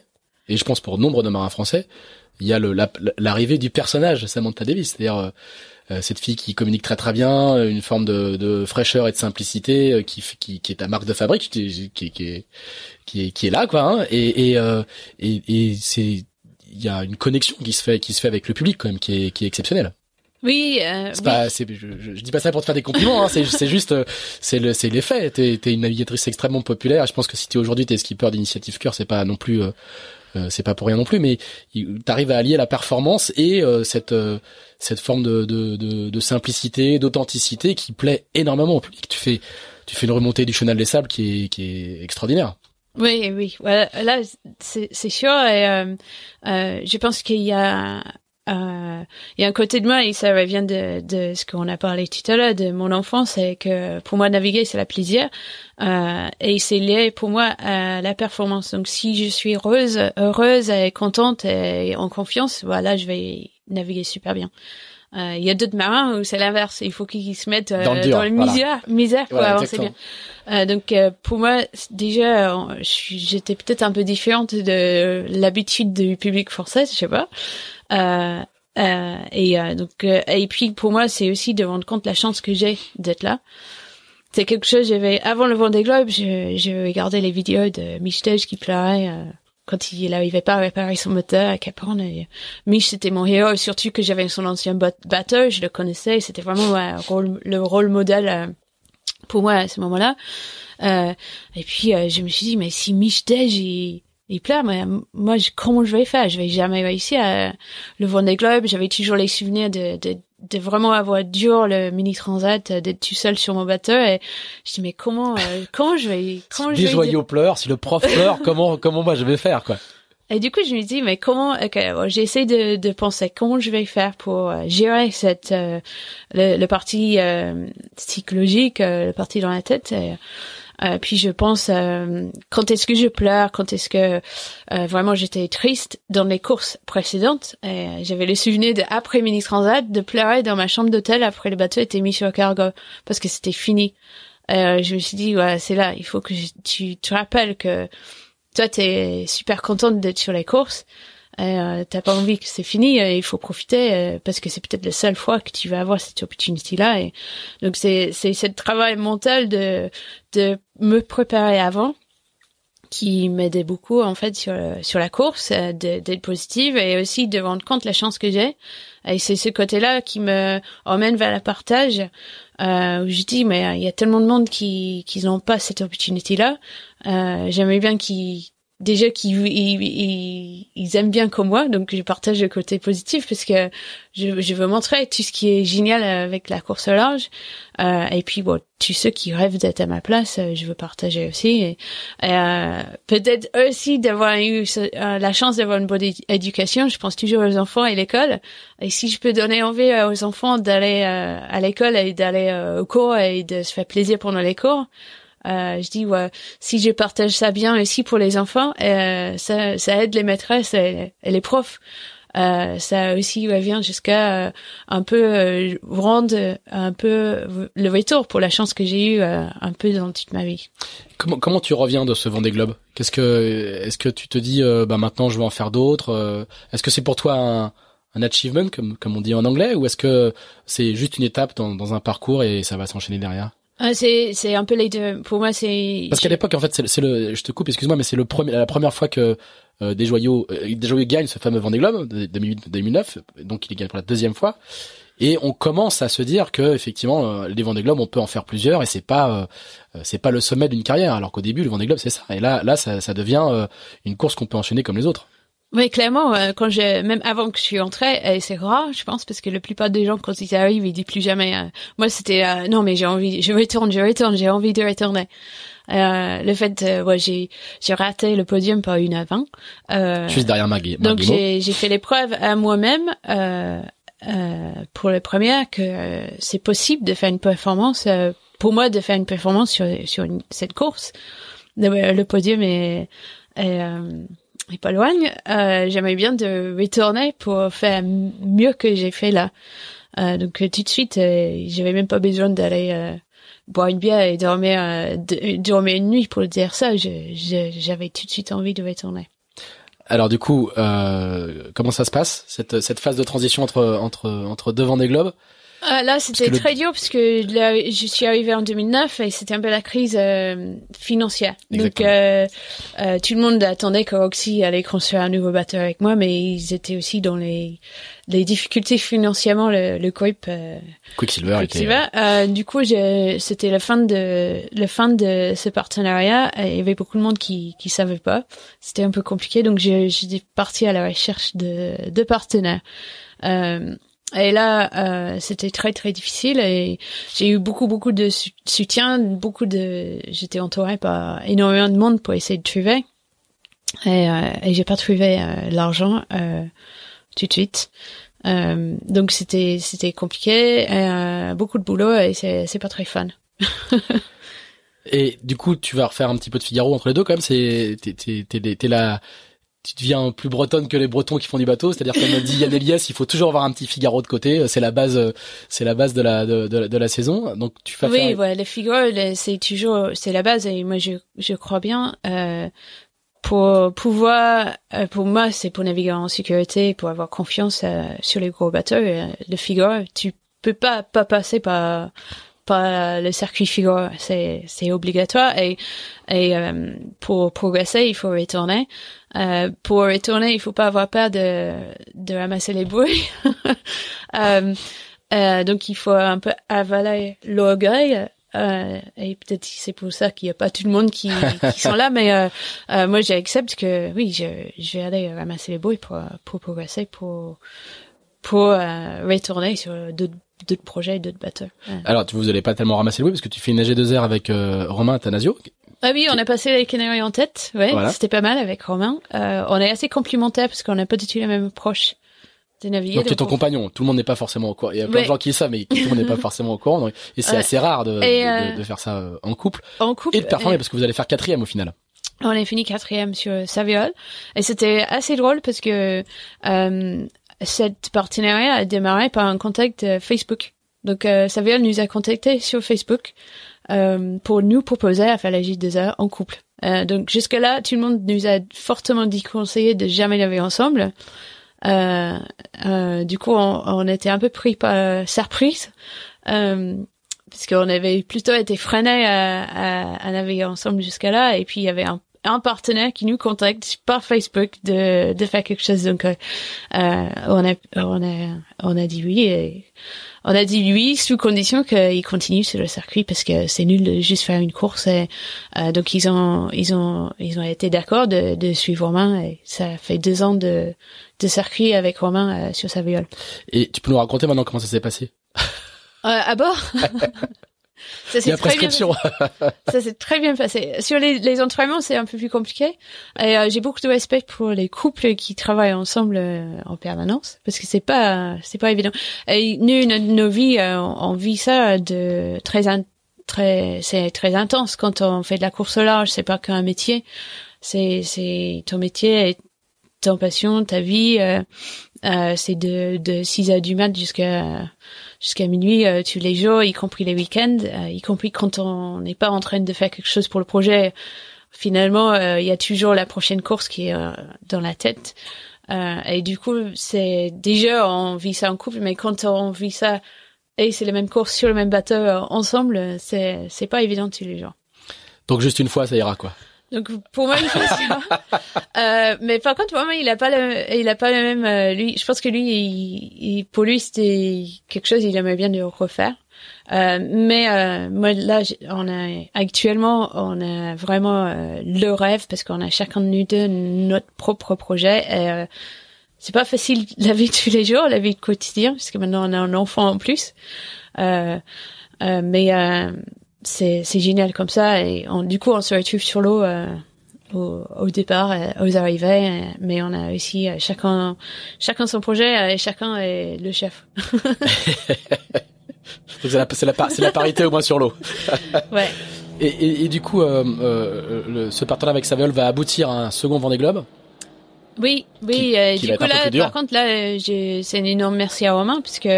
et je pense pour nombre de marins français, il y a la- l'arrivée du personnage Samantha Davis, c'est-à-dire euh, euh, cette fille qui communique très très bien, euh, une forme de, de fraîcheur et de simplicité euh, qui, qui qui est ta marque de fabrique, qui, qui, qui est qui est qui est là quoi. Hein, et et, euh, et et c'est il y a une connexion qui se fait qui se fait avec le public quand même qui est qui est exceptionnelle. Oui, euh, C'est oui. pas, c'est, je, je, je dis pas ça pour te faire des compliments, hein, c'est, c'est juste, euh, c'est le, c'est les faits. T'es, t'es une navigatrice extrêmement populaire. Je pense que si t'es aujourd'hui t'es skipper d'initiative cœur, c'est pas non plus, euh, euh, c'est pas pour rien non plus, mais t'arrives à allier la performance et euh, cette, euh, cette forme de, de, de, de simplicité, d'authenticité qui plaît énormément au public. Tu fais, tu fais une remontée du chenal des sables qui est, qui est extraordinaire. Oui, oui. Là, c'est sûr. Et euh, euh, je pense qu'il y a, euh, il y a un côté de moi et ça vient de, de ce qu'on a parlé tout à l'heure de mon enfance, c'est que pour moi naviguer c'est la plaisir euh, et c'est lié pour moi à la performance. Donc si je suis heureuse, heureuse et contente et en confiance, voilà, je vais naviguer super bien. Euh, Il y a d'autres marins où c'est l'inverse. Il faut qu'ils se mettent euh, Dans le dur, les voilà. misères, misères pour Voilà, avancer bien. Euh, donc euh, pour moi déjà euh, j'étais peut-être un peu différente de l'habitude du public français, je sais pas. Euh, euh, et euh, donc euh, et puis pour moi c'est aussi de rendre compte la chance que j'ai d'être là. C'est quelque chose j'avais avant le Vendée Globe, je je regardais les vidéos de Michel qui pleurait euh, quand il n'arrivait pas à réparer son moteur à Cap Horn. Et Mich c'était mon héros, surtout que j'avais son ancien bateau, je le connaissais, c'était vraiment ouais, rôle- le rôle modèle euh, pour moi à ce moment-là. Euh, et puis euh, je me suis dit mais si Mich Dej il, il pleure, moi je, comment je vais faire? Je vais jamais réussir à le Vendée Globe. J'avais toujours les souvenirs de, de de vraiment avoir dur le mini transat, euh, d'être tout seul sur mon bateau. Et je dis mais comment euh, (laughs) comment je vais comment si je les vais joyaux pleurent, si le prof pleure, (laughs) comment, comment moi je vais faire quoi? Et du coup, je me dis, mais comment, ok, bon, j'essaie de, de penser comment je vais faire pour euh, gérer cette, euh, le, le parti euh, psychologique, euh, le parti dans la tête. Et, euh, puis je pense, euh, quand est-ce que je pleure, quand est-ce que euh, vraiment j'étais triste dans les courses précédentes. Euh, j'avais le souvenir de après mini transat de pleurer dans ma chambre d'hôtel après le bateau était mis sur cargo parce que c'était fini. Euh, je me suis dit, ouais, c'est là, il faut que je- tu te rappelles que toi t'es super contente d'être sur les courses euh, t'as pas envie que c'est fini il faut profiter euh, parce que c'est peut-être la seule fois que tu vas avoir cette opportunité là et donc c'est c'est ce travail mental de de me préparer avant qui m'aidait beaucoup en fait sur sur la course euh, d'être positive et aussi de rendre compte la chance que j'ai et c'est ce côté-là qui me emmène vers le partage euh, où je dis mais il y a tellement de monde qui qui n'ont pas cette opportunité-là. Euh, J'aimerais bien qu'ils déjà qu'ils ils, ils, aiment bien comme moi, donc je partage le côté positif parce que je, je veux montrer tout ce qui est génial avec la course au large. Euh, et puis bon, tous ceux qui rêvent d'être à ma place, euh, je veux partager aussi. Et, euh, peut-être aussi d'avoir eu euh, la chance d'avoir une bonne éducation. Je pense toujours aux enfants et l'école. Et si je peux donner envie aux enfants d'aller à l'école et d'aller au cours et de se faire plaisir pendant les cours. Euh, je dis ouais, si je partage ça bien aussi pour les enfants, euh, ça, ça aide les maîtresses et, les profs. Euh, ça aussi vient jusqu'à euh, un peu euh, rendre un peu le retour pour la chance que j'ai eu euh, un peu dans toute ma vie. Comment comment tu reviens de ce Vendée Globe? Qu'est-ce que est-ce que tu te dis bah maintenant je vais en faire d'autres Est-ce que c'est pour toi un un achievement comme comme on dit en anglais? Ou est-ce que c'est juste une étape dans, dans un parcours et ça va s'enchaîner derrière? Ah, c'est c'est un peu les deux. Pour moi, c'est parce qu'à l'époque, en fait, c'est le. Je te coupe, excuse-moi, mais c'est le premier, la première fois que euh, des joyaux, euh, des joyaux gagnent ce fameux Vendée Globe de 2008-2009. Donc, il gagne pour la deuxième fois. Et on commence à se dire que effectivement, euh, les Vendée Globe, on peut en faire plusieurs, et c'est pas c'est pas le sommet d'une carrière. Alors qu'au début, le Vendée Globe, c'est ça. Et là, là, ça, ça devient une course qu'on peut enchaîner comme les autres. Oui, clairement, euh, quand j'ai même avant que je suis entrée, et c'est rare, je pense, parce que la plupart des gens quand ils arrivent, ils disent plus jamais. Euh, moi, c'était euh, non, mais j'ai envie, je retourne, je retourne, j'ai envie de retourner. le fait, ouais, j'ai j'ai raté le podium par une à vingt. Juste derrière Maggie. Donc j'ai j'ai fait l'épreuve à moi-même pour la première que c'est possible de faire une performance. pour moi, de faire une performance sur sur cette course, le, podium est, est pas loin, euh, j'aimerais bien de retourner pour faire mieux que j'ai fait là. Euh, donc euh, tout de suite, euh, j'avais même pas besoin d'aller euh, boire une bière et dormir, euh, dormir une nuit pour dire ça. J'avais tout de suite envie de retourner. Alors du coup, comment ça se passe cette, cette phase de transition entre entre entre devant des globes? Ah, là, c'était très dur parce que là, je suis arrivée en 2009 et c'était un peu la crise euh, financière. Donc, euh, euh, tout le monde attendait que Roxy allait construire un nouveau bateau avec moi, mais ils étaient aussi dans les, les difficultés financièrement, le, le Quick, euh, Quicksilver. Quicksilver. Euh, du coup, c'était la fin de la fin de ce partenariat. Il y avait beaucoup de monde qui qui savait pas. C'était un peu compliqué, donc j'ai parti à la recherche de, de partenaires. Euh, et là, euh, c'était très très difficile et j'ai eu beaucoup beaucoup de soutien, beaucoup de, j'étais entourée par énormément de monde pour essayer de trouver et, euh, et j'ai pas trouvé euh, l'argent euh, tout de suite. Euh, donc c'était c'était compliqué, beaucoup de boulot et c'est c'est pas très fun. (laughs) et du coup, tu vas refaire un petit peu de Figaro entre les deux quand même. C'est t'es t'es t'es la tu deviens plus bretonne que les Bretons qui font du bateau, c'est-à-dire comme a dit Yann Elias, il faut toujours avoir un petit Figaro de côté, c'est la base, c'est la base de la de, de, la saison. Donc tu fais. Oui, ouais, les Figaro, c'est toujours c'est la base et moi je je crois bien euh, pour pouvoir euh, pour moi c'est pour naviguer en sécurité, pour avoir confiance euh, sur les gros bateaux. Euh, le Figaro, tu peux pas pas passer par par le circuit Figaro, c'est c'est obligatoire et et pour progresser il faut retourner. Euh, pour retourner, il faut pas avoir peur de, de ramasser les bruits. (laughs) euh, euh, donc il faut un peu avaler l'orgueil. Euh, et peut-être c'est pour ça qu'il n'y a pas tout le monde qui, qui sont là, mais euh, moi j'accepte que oui, je, je vais aller ramasser les bruits pour, pour progresser, pour pour retourner sur d'autres projets, d'autres bateaux. Alors, vous n'allez pas tellement ramasser le bruit parce que tu fais une AG2R avec Romain Tanasio, ah oui, on a passé les Canaries en tête. Ouais, c'était pas mal avec Romain. Euh, on est assez complémentaires parce qu'on n'a pas du tout la même approche de naviguer. Donc, tu es ton compagnon. Tout le monde n'est pas forcément au courant. Il y a plein de gens qui le savent, mais tout le monde n'est pas (laughs) forcément au courant. et c'est assez rare de, de, de, faire ça euh, en couple. En couple. Et de performer parce que vous allez faire quatrième au final. On a fini quatrième sur Saviol. Et c'était assez drôle parce que euh, cette partenariat a démarré par un contact euh, Facebook. Donc euh, Saviol nous a contacté sur Facebook euh, pour nous proposer à faire la J2A en couple. Euh, donc jusque là, tout le monde nous a fortement déconseillé de jamais laver ensemble. Euh, euh, du coup, on, on, était un peu pris par surprise. Euh, puisqu'on avait plutôt été freinés à, à, à naviguer ensemble jusqu'à là, et puis il y avait un un partenaire qui nous contacte par Facebook de, de faire quelque chose. Donc, euh, on a, on a, on a dit oui et on a dit oui sous condition qu'il continue sur le circuit parce que c'est nul de juste faire une course. Et, euh, donc, ils ont, ils ont, ils ont été d'accord de, de suivre Romain et ça fait deux ans de, de circuit avec Romain euh, sur sa viole. Et tu peux nous raconter maintenant comment ça s'est passé? Euh, à bord? (laughs) Ça s'est très bien ça s'est très bien passé. Sur les, les entraînements, c'est un peu plus compliqué. Et euh, j'ai beaucoup de respect pour les couples qui travaillent ensemble euh, en permanence parce que c'est pas c'est pas évident. Et nous, nos, nos vies, euh, on vit ça de très très c'est très intense quand on fait de la course au large. C'est pas qu'un métier. C'est c'est ton métier et ton passion, ta vie. c'est de de 6 heures du mat jusqu'à jusqu'à minuit euh, tous les jours, y compris les week-ends, euh, y compris quand on n'est pas en train de faire quelque chose pour le projet. Finalement, euh, il y a toujours la prochaine course qui est dans la tête. et du coup, c'est déjà on vit ça en couple, mais quand on vit ça et c'est les mêmes courses sur le même bateau ensemble, c'est c'est pas évident tous les jours. Donc juste une fois, ça ira quoi donc pour moi, euh, mais par contre, moi, il a pas le, il a pas le même. Euh, lui, je pense que lui, il, pour lui, c'était quelque chose. Il aimerait bien de refaire. Euh, mais euh, moi là, on a actuellement, on a vraiment euh, le rêve parce qu'on a chacun de nous deux notre propre projet. Et, c'est pas facile la vie de tous les jours, la vie de quotidien, parce que maintenant on a un enfant en plus. mais c'est c'est génial comme ça. Et du coup on se retrouve sur l'eau euh, au, au, départ euh, aux arrivées euh, mais on a aussi chacun chacun son projet et chacun est le chef. (laughs) C'est la c'est la, la, parité au moins sur l'eau. (laughs) Ouais. Et, et, et, du coup le, ce partenariat avec Saviol va aboutir à un second Vendée Globe? Oui, oui. euh, du coup là, par contre là, c'est un énorme merci à Romain puisque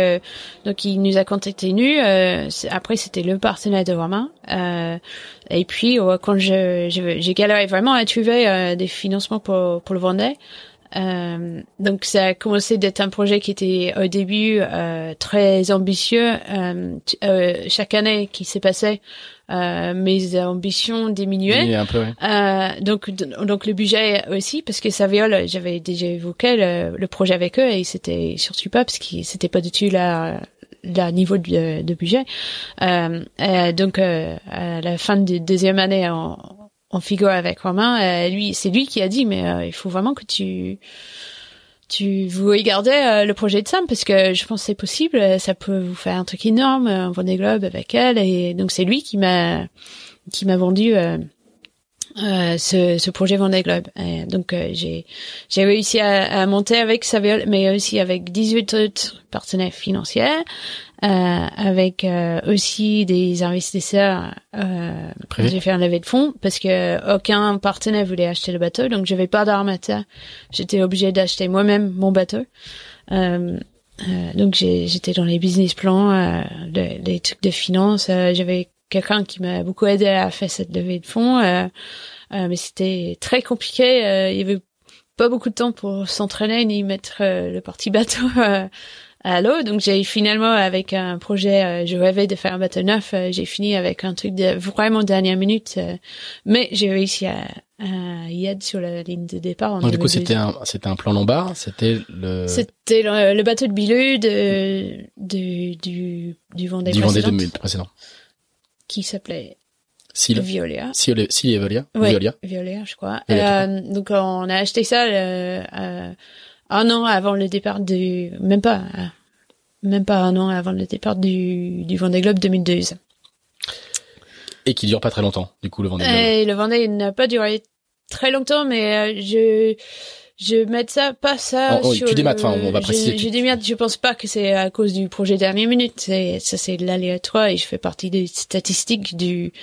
donc il nous a contacté nous. Euh, après c'était le partenaire de Romain. Euh, et puis quand je j'ai galéré vraiment à trouver euh, des financements pour pour le Vendée. Euh, donc ça a commencé d'être un projet qui était au début euh, très ambitieux. Euh, euh chaque année qui s'est passée, euh, mes ambitions diminuaient. Un peu, euh, donc donc le budget aussi parce que Saviol, j'avais déjà évoqué le, le, projet avec eux et c'était surtout pas parce que c'était pas du tout la la niveau de, de budget. donc à la fin de deuxième année, on, en figure avec Romain. Euh, lui, c'est lui qui a dit, mais euh, il faut vraiment que tu tu vous regardez euh, le projet de Sam parce que je pense que c'est possible. Ça peut vous faire un truc énorme, un Vendée Globe avec elle. Et donc c'est lui qui m'a qui m'a vendu. ce, ce projet Vendée Globe. Et donc j'ai j'ai réussi à, à, monter avec Saviol, mais aussi avec 18 autres partenaires financiers. Euh, avec euh, aussi des investisseurs. Euh, j'ai fait un levée de fonds parce que aucun partenaire voulait acheter le bateau, donc j'avais pas d'armateur. J'étais obligée d'acheter moi-même mon bateau. Euh, donc j'étais dans les business plans, les trucs de finance. j'avais quelqu'un qui m'a beaucoup aidé à faire cette levée de fonds, mais c'était très compliqué. il y avait pas beaucoup de temps pour s'entraîner ni mettre le parti bateau (laughs) à l'eau. Donc j'ai finalement avec un projet, euh, je rêvais de faire un bateau neuf, euh, j'ai fini avec un truc de vraiment dernière minute, euh, mais j'ai réussi à, à, y être sur la ligne de départ. Donc du coup c'était un c'était un plan lombard, c'était le c'était le, bateau de Bilu de, de du du Vendée du Vendée précédent qui s'apelait Sil. Violia. Sil, Sil et Violia. Violia. Violia, je crois. Euh, donc on a acheté ça euh, un an avant le départ du, même pas, même pas un an avant le départ du, du Vendée Globe 2012. Et qui dure pas très longtemps, du coup, le Vendée Globe. Et le Vendée n'a pas duré très longtemps, mais euh, je, je mets ça, pas ça oh, oh, sur Tu démates, enfin, on va préciser. Je, je démate, je pense pas que c'est à cause du projet dernière minute. C'est, ça, c'est l'aléatoire et je fais partie des statistiques du,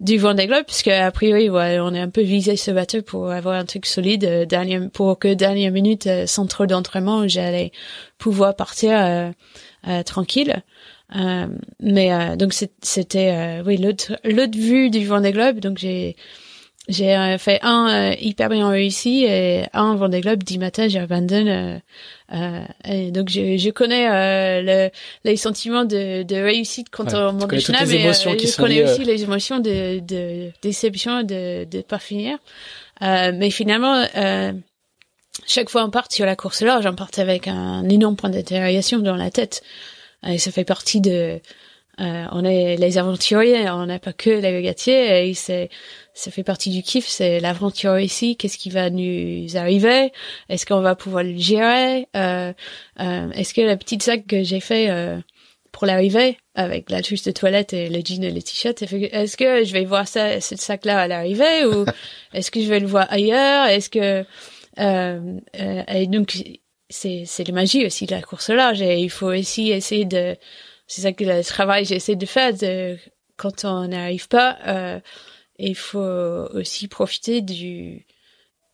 du Vendée Globe puisque a priori ouais, on est un peu visé ce bateau pour avoir un truc solide euh, dernière pour que dernière minute euh, sans trop d'entraînement j'allais pouvoir partir euh, euh tranquille. Mais donc c'était oui l'autre l'autre vue du Vendée Globe donc j'ai j'ai euh, fait un euh, hyper bien réussi et un Vendée Globe dix matin j'abandonne. Euh, et donc je, je connais le, les sentiments de, de réussite quand on monte le mais je connais aussi les émotions de, de déception de de pas finir. mais finalement chaque fois on part sur la course là, j'en parte avec un énorme point d'interrogation dans la tête. Et ça fait partie de euh, on est les aventuriers, on n'est pas que les régatiers et c'est ça fait partie du kiff, c'est l'aventure ici. Qu'est-ce qui va nous arriver Est-ce qu'on va pouvoir le gérer euh, euh, Est-ce que la petite sac que j'ai fait euh, pour l'arrivée avec la touche de toilette et le jean et le t-shirt, est-ce que je vais voir ça, ce sac-là à l'arrivée ou (laughs) est-ce que je vais le voir ailleurs Est-ce que euh, euh, et donc c'est c'est la magie aussi de la course large et il faut aussi essayer de c'est ça que le travail j'essaie de faire de, quand on n'arrive pas euh, il faut aussi profiter du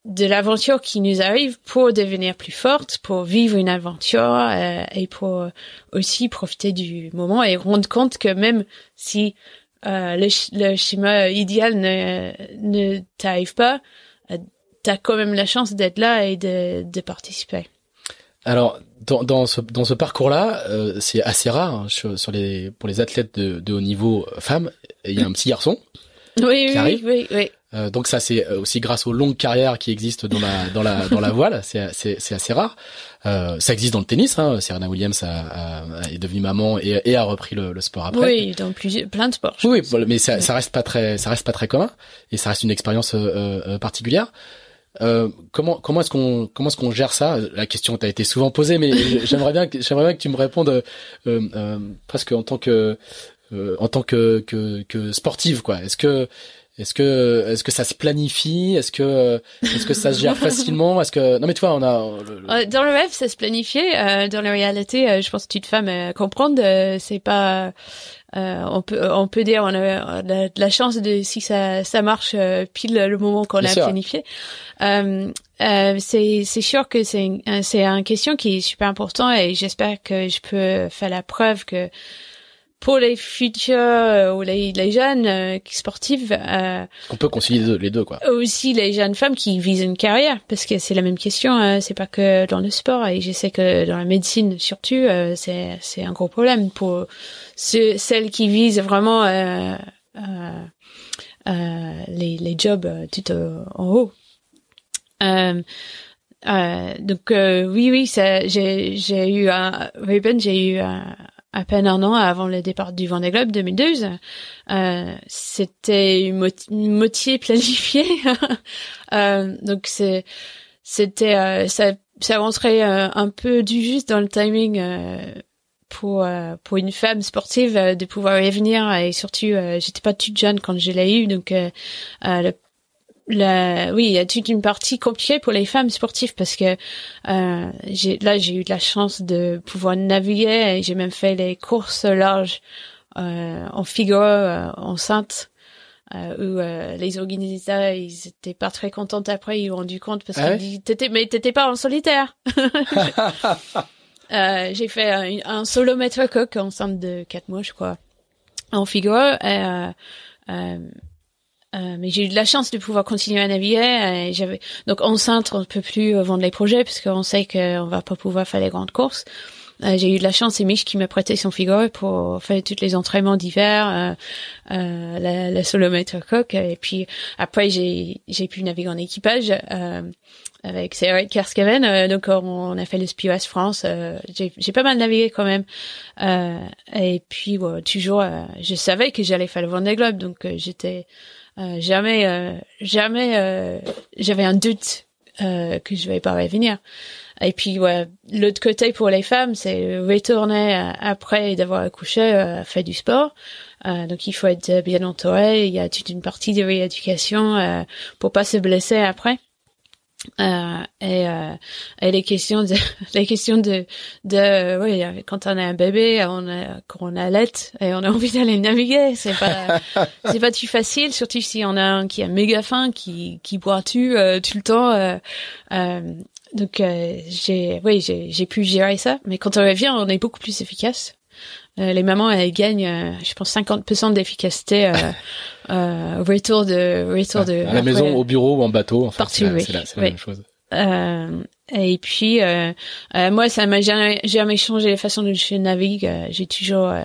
de l'aventure qui nous arrive pour devenir plus forte, pour vivre une aventure euh, et pour aussi profiter du moment et rendre compte que même si euh, le, le, schéma idéal ne, ne t'arrive pas, euh, t'as quand même la chance d'être là et de, de participer. Alors dans, dans ce dans ce parcours-là, euh, c'est assez rare hein, sur, les pour les athlètes de, de haut niveau euh, femmes. Il y a un petit garçon oui, qui oui, Oui, oui, euh, donc ça c'est aussi grâce aux longues carrières qui existent dans la dans la dans la voile. C'est c'est c'est assez rare. Euh, ça existe dans le tennis. Hein. Serena Williams a, a, est devenue maman et, et a repris le, le, sport après. Oui, dans plusieurs plein de sports. Oui, mais ça, ça reste pas très ça reste pas très commun et ça reste une expérience euh, particulière. Euh, comment comment est-ce qu'on comment est-ce qu'on gère ça? La question t'a été souvent posée, mais (laughs) j'aimerais bien que j'aimerais bien que tu me répondes euh, euh, presque en tant que euh, en tant que, que, que sportive quoi. Est-ce que est-ce que est-ce que ça se planifie? Est-ce que est-ce que ça se gère (laughs) facilement? Est-ce que non mais toi on a dans le rêve ça se planifie. dans la réalité, je pense que toute femme comprendre c'est pas euh, on peut on peut dire on a, de la chance de si ça ça marche euh, pile le moment qu'on a planifié. Euh, euh, c'est c'est sûr que c'est c'est une question qui est super important et j'espère que je peux faire la preuve que pour les futurs euh, ou les, les jeunes euh, sportives. Euh, On peut concilier les deux, les deux, quoi. Aussi les jeunes femmes qui visent une carrière, parce que c'est la même question. Hein, c'est pas que dans le sport et je sais que dans la médecine surtout, euh, c'est c'est un gros problème pour ceux, celles qui visent vraiment euh, les les jobs tout en haut. Euh, donc oui oui j'ai j'ai eu un j'ai eu un, à peine un an avant le départ du Vendée Globe 2012. Euh, c'était une, moitié planifiée. (laughs) euh, donc c'est c'était euh, ça ça rentrait euh, un peu du juste dans le timing euh, pour pour une femme sportive de pouvoir y venir et surtout j'étais pas toute jeune quand je l'ai eu donc la, oui, il y a toute une partie compliquée pour les femmes sportives parce que euh, j'ai, là j'ai eu de la chance de pouvoir naviguer et j'ai même fait les courses larges euh, en figure euh, enceinte euh, où euh, les organisateurs ils étaient pas très contents après ils ont rendu compte parce ah qu'ils t'étais mais t'étais pas en solitaire. (laughs) Euh, j'ai fait un, un solo maître coq enceinte de quatre mois je crois en figure et euh, mais j'ai eu de la chance de pouvoir continuer à naviguer. Euh, j'avais donc enceinte, on ne peut plus euh, vendre les projets parce qu'on sait qu'on va pas pouvoir faire les grandes courses. j'ai eu de la chance, c'est Mich qui m'a prêté son Figaro pour faire tous les entraînements d'hiver, euh, la, la solomètre coque. Et puis après, j'ai j'ai pu naviguer en équipage avec Sarah Kerskaven. donc on, a fait le SPOS France. j'ai pas mal navigué quand même. et puis toujours, je savais que j'allais faire le Vendée Globe, donc j'étais euh, jamais, euh, jamais, euh, j'avais un doute que je vais pas revenir. Et puis, ouais, l'autre côté pour les femmes, c'est retourner après d'avoir accouché, faire du sport. donc, il faut être bien entouré. Il y a toute une partie de rééducation pour pas se blesser après. Euh, et, euh, et les questions de (laughs) les questions de de oui quand on a un bébé on a quand on et on a (laughs) envie d'aller naviguer. C'est pas (laughs) c'est pas tout facile surtout si on a un qui a méga faim qui qui boit tout euh, tout le temps euh, euh, donc j'ai oui j'ai j'ai pu gérer ça. Mais quand on revient on est beaucoup plus efficace Euh, les mamans, elles gagnent, euh, je pense, 50% d'efficacité euh, (laughs) euh, retour de retour de à la maison, au bureau ou en bateau. En fait, Parti, c'est la, oui. la- la Oui. même chose. Euh, et puis, euh, euh, moi, ça m'a jamais, jamais changé la façon dont je navigue. Euh, J'ai toujours, euh,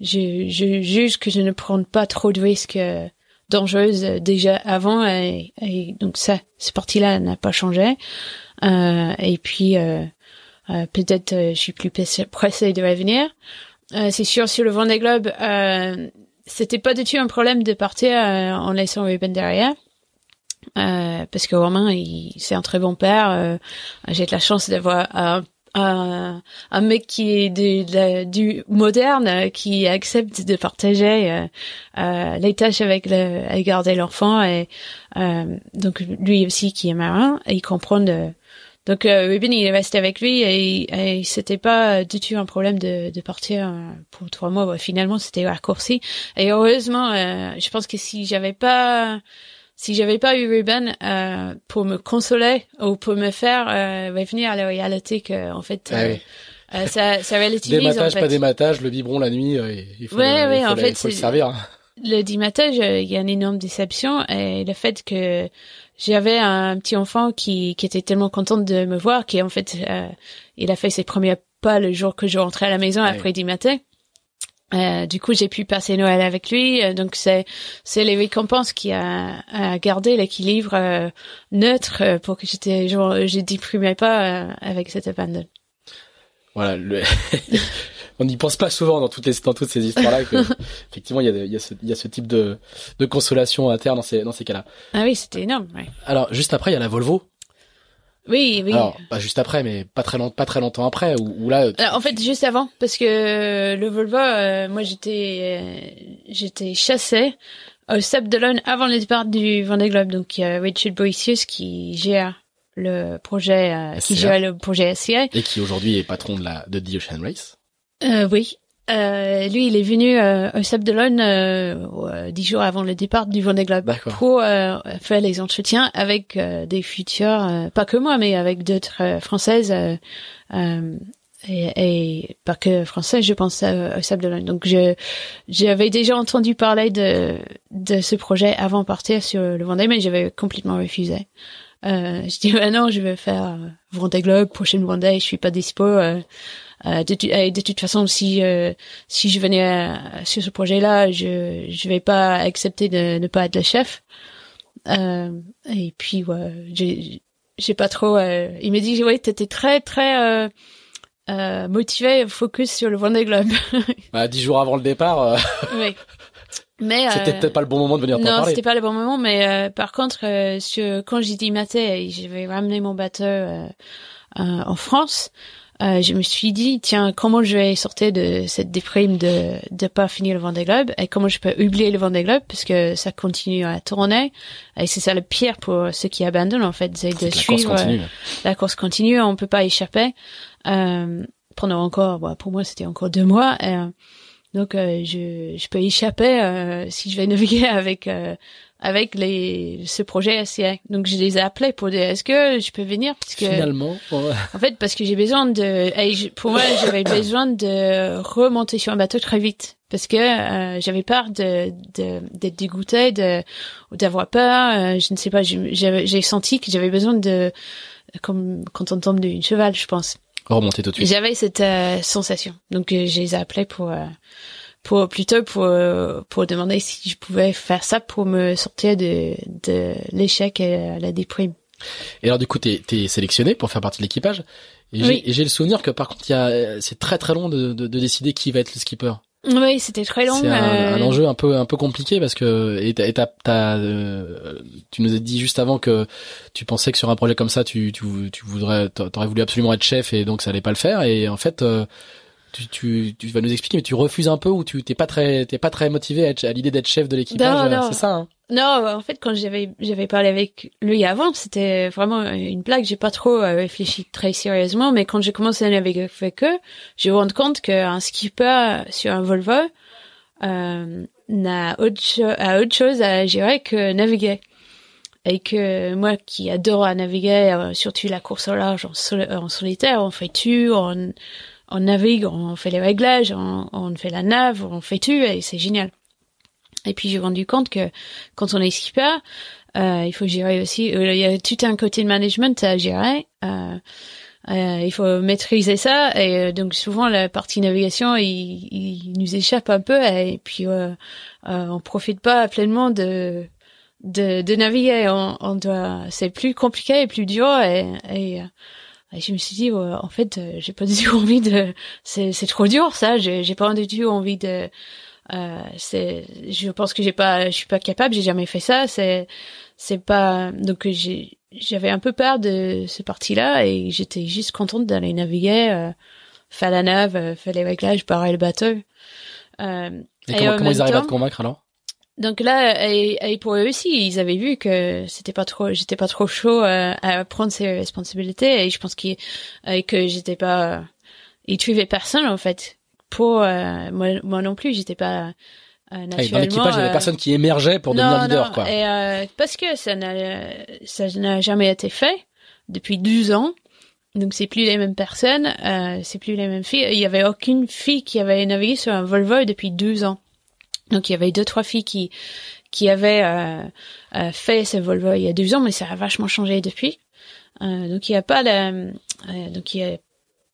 je, je juge que je ne prends pas trop de risques euh, dangereux euh, déjà avant, et, et donc ça, cette partie-là n'a pas changé. Euh, et puis, euh, euh, peut-être, euh, je suis plus pressée de revenir. Euh, c'est sûr, sur le Vendée Globe, euh, c'était pas du tout un problème de partir euh, en laissant Ruben derrière. Euh, parce que Romain, c'est un très bon père. Euh, j'ai de la chance d'avoir un, un, un mec qui est de, du moderne, qui accepte de partager les tâches avec le, à garder l'enfant et donc lui aussi qui est marin, il comprend donc euh, Ruben il est resté avec lui et, et c'était pas du tout un problème de, de partir euh, pour trois mois. Ouais, finalement c'était raccourci et heureusement euh, je pense que si j'avais pas si j'avais pas eu Ruben euh, pour me consoler ou pour me faire euh, revenir à la réalité que en fait Ah euh, oui. euh, ça ça relativise Dématage, en fait. pas dématage, le biberon la nuit, euh, il faut, Ouais, le, ouais, il faut en fait, il faut le servir. le dimatage, euh, il y a une énorme déception et le fait que j'avais un petit enfant qui, qui était tellement content de me voir qui en fait euh, il a fait ses premiers pas le jour que je rentrais à la maison Ouais. après dimater. Euh, du coup, j'ai pu passer Noël avec lui. euh, donc c'est c'est les récompenses qui a, a gardé l'équilibre euh, neutre euh, pour que j'étais genre je déprimais pas euh, avec cette abandon. Voilà, le... (laughs) on n'y pense pas souvent dans toutes les dans toutes ces histoires-là que (laughs) effectivement il y a, il y a ce il y a ce type de de consolation à terre dans ces dans ces cas-là. Ah oui, c'était énorme. Ouais. Alors juste après il y a la Volvo. Oui, oui. Alors pas juste après mais pas très long, pas très longtemps après où là En fait, juste avant, parce que le Volvo, euh, moi j'étais euh, j'étais chassée au Sable d'Olonne avant le départ du Vendée Globe. Donc il y a Richard Boissius qui gère le projet, euh, qui gère le projet SCA. et qui aujourd'hui est patron de la de The Ocean Race. Euh, oui. Euh, lui, il est venu euh, au Sable d'Olonne euh, euh, dix jours avant le départ du Vendée Globe pour euh, faire les entretiens avec euh, des futurs, euh, pas que moi, mais avec d'autres françaises euh, euh, et, et pas que françaises, je pense euh, au Sable d'Olonne. Donc, je j'avais déjà entendu parler de de ce projet avant de partir sur le Vendée, mais j'avais complètement refusé. Euh, je dis ah non, je vais faire Vendée Globe, prochaine Vendée, je suis pas dispo. Euh, de, de toute façon, si euh, si je venais euh, sur ce projet-là, je je vais pas accepter de ne pas être le chef. Euh, et puis ouais, j'ai j'ai pas trop. euh, il m'a dit ouais, t'étais très très euh, euh, motivé, focus sur le Vendée Globe. (laughs) Bah, dix jours avant le départ, oui. Mais c'était peut-être pas le bon moment de venir t'en non, parler. c'était pas le bon moment, mais euh, par contre, euh, sur, quand j'ai dit maté et j'avais ramené mon bateau euh, euh, en France, euh, je me suis dit tiens comment je vais sortir de cette déprime de de pas finir le Vendée Globe et comment je peux oublier le Vendée Globe parce que ça continue à tourner et c'est ça le pire pour ceux qui abandonnent en fait c'est de que la course suivre euh, continue. la course continue, on peut pas échapper. Euh, pendant encore, bon, pour moi c'était encore deux mois. euh, donc euh, je, je peux échapper euh, si je vais (laughs) naviguer avec euh, avec les ce projet SCA. Donc je les ai appelés pour dire est-ce que je peux venir? Parce que Finalement, ouais. en fait parce que j'ai besoin de pour moi j'avais (coughs) besoin de remonter sur un bateau très vite parce que euh, j'avais peur de de- d'être dégoûtée de d'avoir peur euh, je ne sais pas j'ai senti que j'avais besoin de comme quand on tombe d'une cheval je pense remonter tout de suite. j'avais cette euh, sensation. Donc euh, je les ai appelés pour euh, pour plutôt pour euh, pour demander si je pouvais faire ça pour me sortir de de l'échec et euh, la déprime. Et alors du coup, t'es es sélectionné pour faire partie de l'équipage. Et j'ai Oui. et j'ai le souvenir que par contre, il y a, c'est très très long de, de, de décider qui va être le skipper. Oui, c'était très long. C'est un, euh, un enjeu un peu un peu compliqué parce que et et t'as, euh, tu nous as dit juste avant que tu pensais que sur un projet comme ça, tu tu, tu voudrais t'aurais voulu absolument être chef et donc ça allait pas le faire. Et en fait, euh, tu, tu, tu vas nous expliquer, mais tu refuses un peu ou tu t'es pas très t'es pas très motivé à, à l'idée d'être chef de l'équipage. Non, non. C'est ça. Hein Non, en fait, quand j'avais j'avais parlé avec lui avant, c'était vraiment une blague. J'ai pas trop euh, réfléchi très sérieusement, mais quand j'ai commencé à naviguer avec eux, j'ai rendu compte qu'un skipper sur un Volvo euh, n'a autre, a autre chose à gérer que naviguer. Et que moi, qui adore à naviguer, euh, surtout la course au large en, sol- en solitaire, en fait on, on navigue, on fait les réglages, on, on fait la nave, on fait tout et c'est génial. Et puis j'ai rendu compte que quand on est skipper, euh, il faut gérer aussi. Euh, il y a tout un côté de management à gérer. Euh, euh, il faut maîtriser ça et euh, donc souvent la partie navigation il, il nous échappe un peu et puis on profite pas pleinement de de, de naviguer. On, on doit, c'est plus compliqué et plus dur et, et, et je me suis dit en fait j'ai pas du tout (laughs) envie de, c'est c'est trop dur ça. J'ai j'ai pas du tout envie de euh, c'est, je pense que j'ai pas, je suis pas capable, j'ai jamais fait ça. C'est, c'est pas, donc j'ai, j'avais un peu peur de ce parti-là et j'étais juste contente d'aller naviguer, euh, faire la nave, euh, faire les réglages, parer le bateau. Euh, et, comment, comment ils arrivent à te convaincre alors? Donc là, et, et, pour eux aussi, ils avaient vu que c'était pas trop, j'étais pas trop chaud euh, à prendre ces responsabilités et je pense qu'ils, que j'étais pas, ils tuaient personne en fait pour euh, moi, moi non plus, j'étais pas euh, naturellement. dans l'équipage, il y avait euh, personne qui émergeait pour devenir leader, quoi. Et euh, parce que ça n'a ça n'a jamais été fait depuis 12 ans. Donc c'est plus les mêmes personnes, euh, c'est plus les mêmes filles. Il y avait aucune fille qui avait navigué sur un Volvo depuis 12 ans. Donc il y avait deux trois filles qui qui avaient euh, fait ce Volvo il y a 12 ans, mais ça a vachement changé depuis. donc il n'y a pas la, donc il y a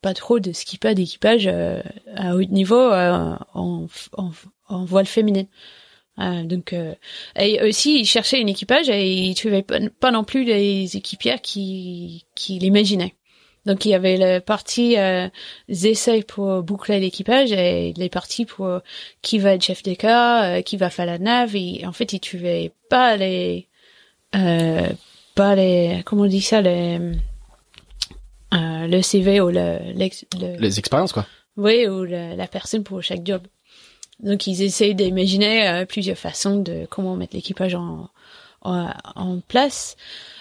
pas trop de skipper d'équipage euh, à haut niveau euh, en, en, en, voile féminine. Euh, donc euh, et aussi il cherchait un équipage et il trouvait pas, non plus les équipières qui qui l'imaginaient. Donc il y avait la partie euh, essais pour boucler l'équipage et les parties pour qui va être chef d'écart, qui va faire la nave. Et en fait, il trouvait pas les pas les comment on dit ça les euh, le CV ou le, les expériences quoi. Oui, ou la personne pour chaque job. Donc ils essayent d'imaginer euh, plusieurs façons de comment mettre l'équipage en, en, place.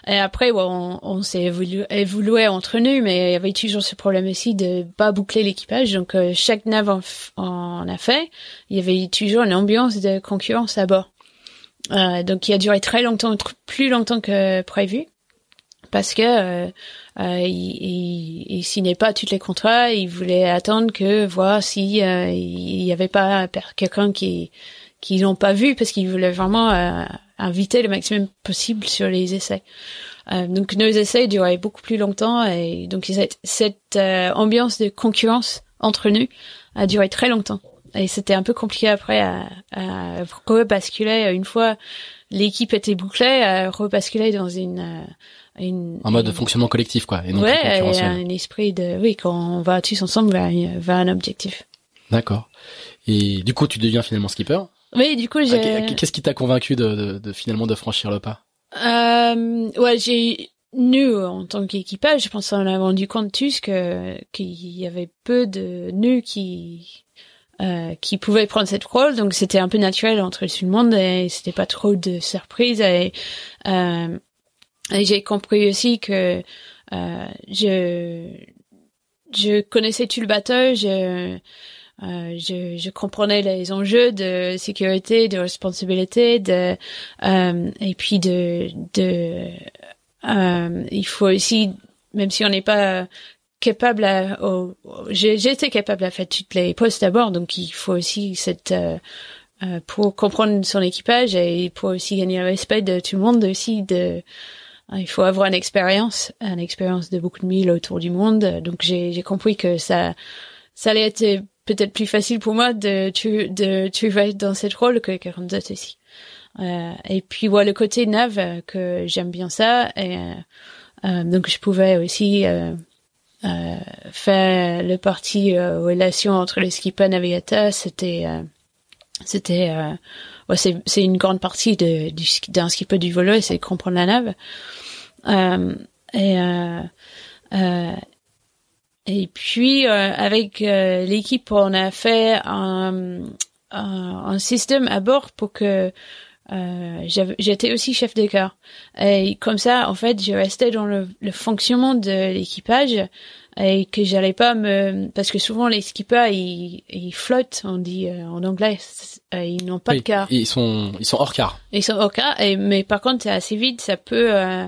Et après, on, on s'est évolué, évolué, entre nous, mais il y avait toujours ce problème aussi de pas boucler l'équipage. Donc euh, chaque nave en, en, a fait, il y avait toujours une ambiance de concurrence à bord. Euh, donc il a duré très longtemps, plus longtemps que prévu parce que euh, euh, il, il, signait pas tous les contrats. Il voulait attendre que voir si euh, il y avait pas quelqu'un qui qu'ils n'ont pas vu parce qu'il voulait vraiment euh, inviter le maximum possible sur les essais. Euh, donc nos essais duraient beaucoup plus longtemps et donc cette, cette ambiance de concurrence entre nous a duré très longtemps. Et c'était un peu compliqué après à, à rebasculer. Une fois l'équipe était bouclée, à rebasculer dans une une, en mode de fonctionnement collectif quoi et non ouais et un esprit de oui quand on va tous ensemble vers, vers un objectif. D'accord. Et du coup tu deviens finalement skipper oui du coup j'ai qu'est-ce qui t'a convaincu de, de, de, finalement de franchir le pas? Euh, ouais j'ai nous en tant qu'équipage je pense qu'on a rendu compte tous que qu'il y avait peu de nœuds qui euh, qui pouvaient prendre cette rôle. Donc c'était un peu naturel entre tout le monde et c'était pas trop de surprise et euh, et j'ai compris aussi que euh, je je connaissais tout le bateau, je, euh, je, je comprenais les enjeux de sécurité, de responsabilité, de euh, et puis de de euh, il faut aussi même si on n'est pas capable à j'étais capable à faire toutes les postes d'abord donc il faut aussi cette euh, euh, pour comprendre son équipage et pour aussi gagner le respect de tout le monde aussi de il faut avoir une expérience, une expérience de beaucoup de milles autour du monde. Donc j'ai compris que ça, ça allait être peut-être plus facile pour moi de tu de tu vas être dans cette rôle que quelqu'un d'autre aussi. Euh, et puis voilà le côté nav euh, que j'aime bien ça et euh, euh donc je pouvais aussi euh, euh, faire le parti relation entre les skippers navigateurs. C'était c'était ouais, c'est c'est une grande partie de d'un skipper du volo c'est comprendre la nave euh, et euh, euh, et puis avec l'équipe, on a fait un, un, système à bord pour que euh, j'étais aussi chef d'écart. Et comme ça, en fait, je restais dans le, le fonctionnement de l'équipage et que j'allais pas me parce que souvent les skippers ils, ils flottent on dit euh, en anglais euh, ils n'ont pas de car ils sont ils sont hors car ils sont hors car et mais par contre c'est assez vite ça peut euh,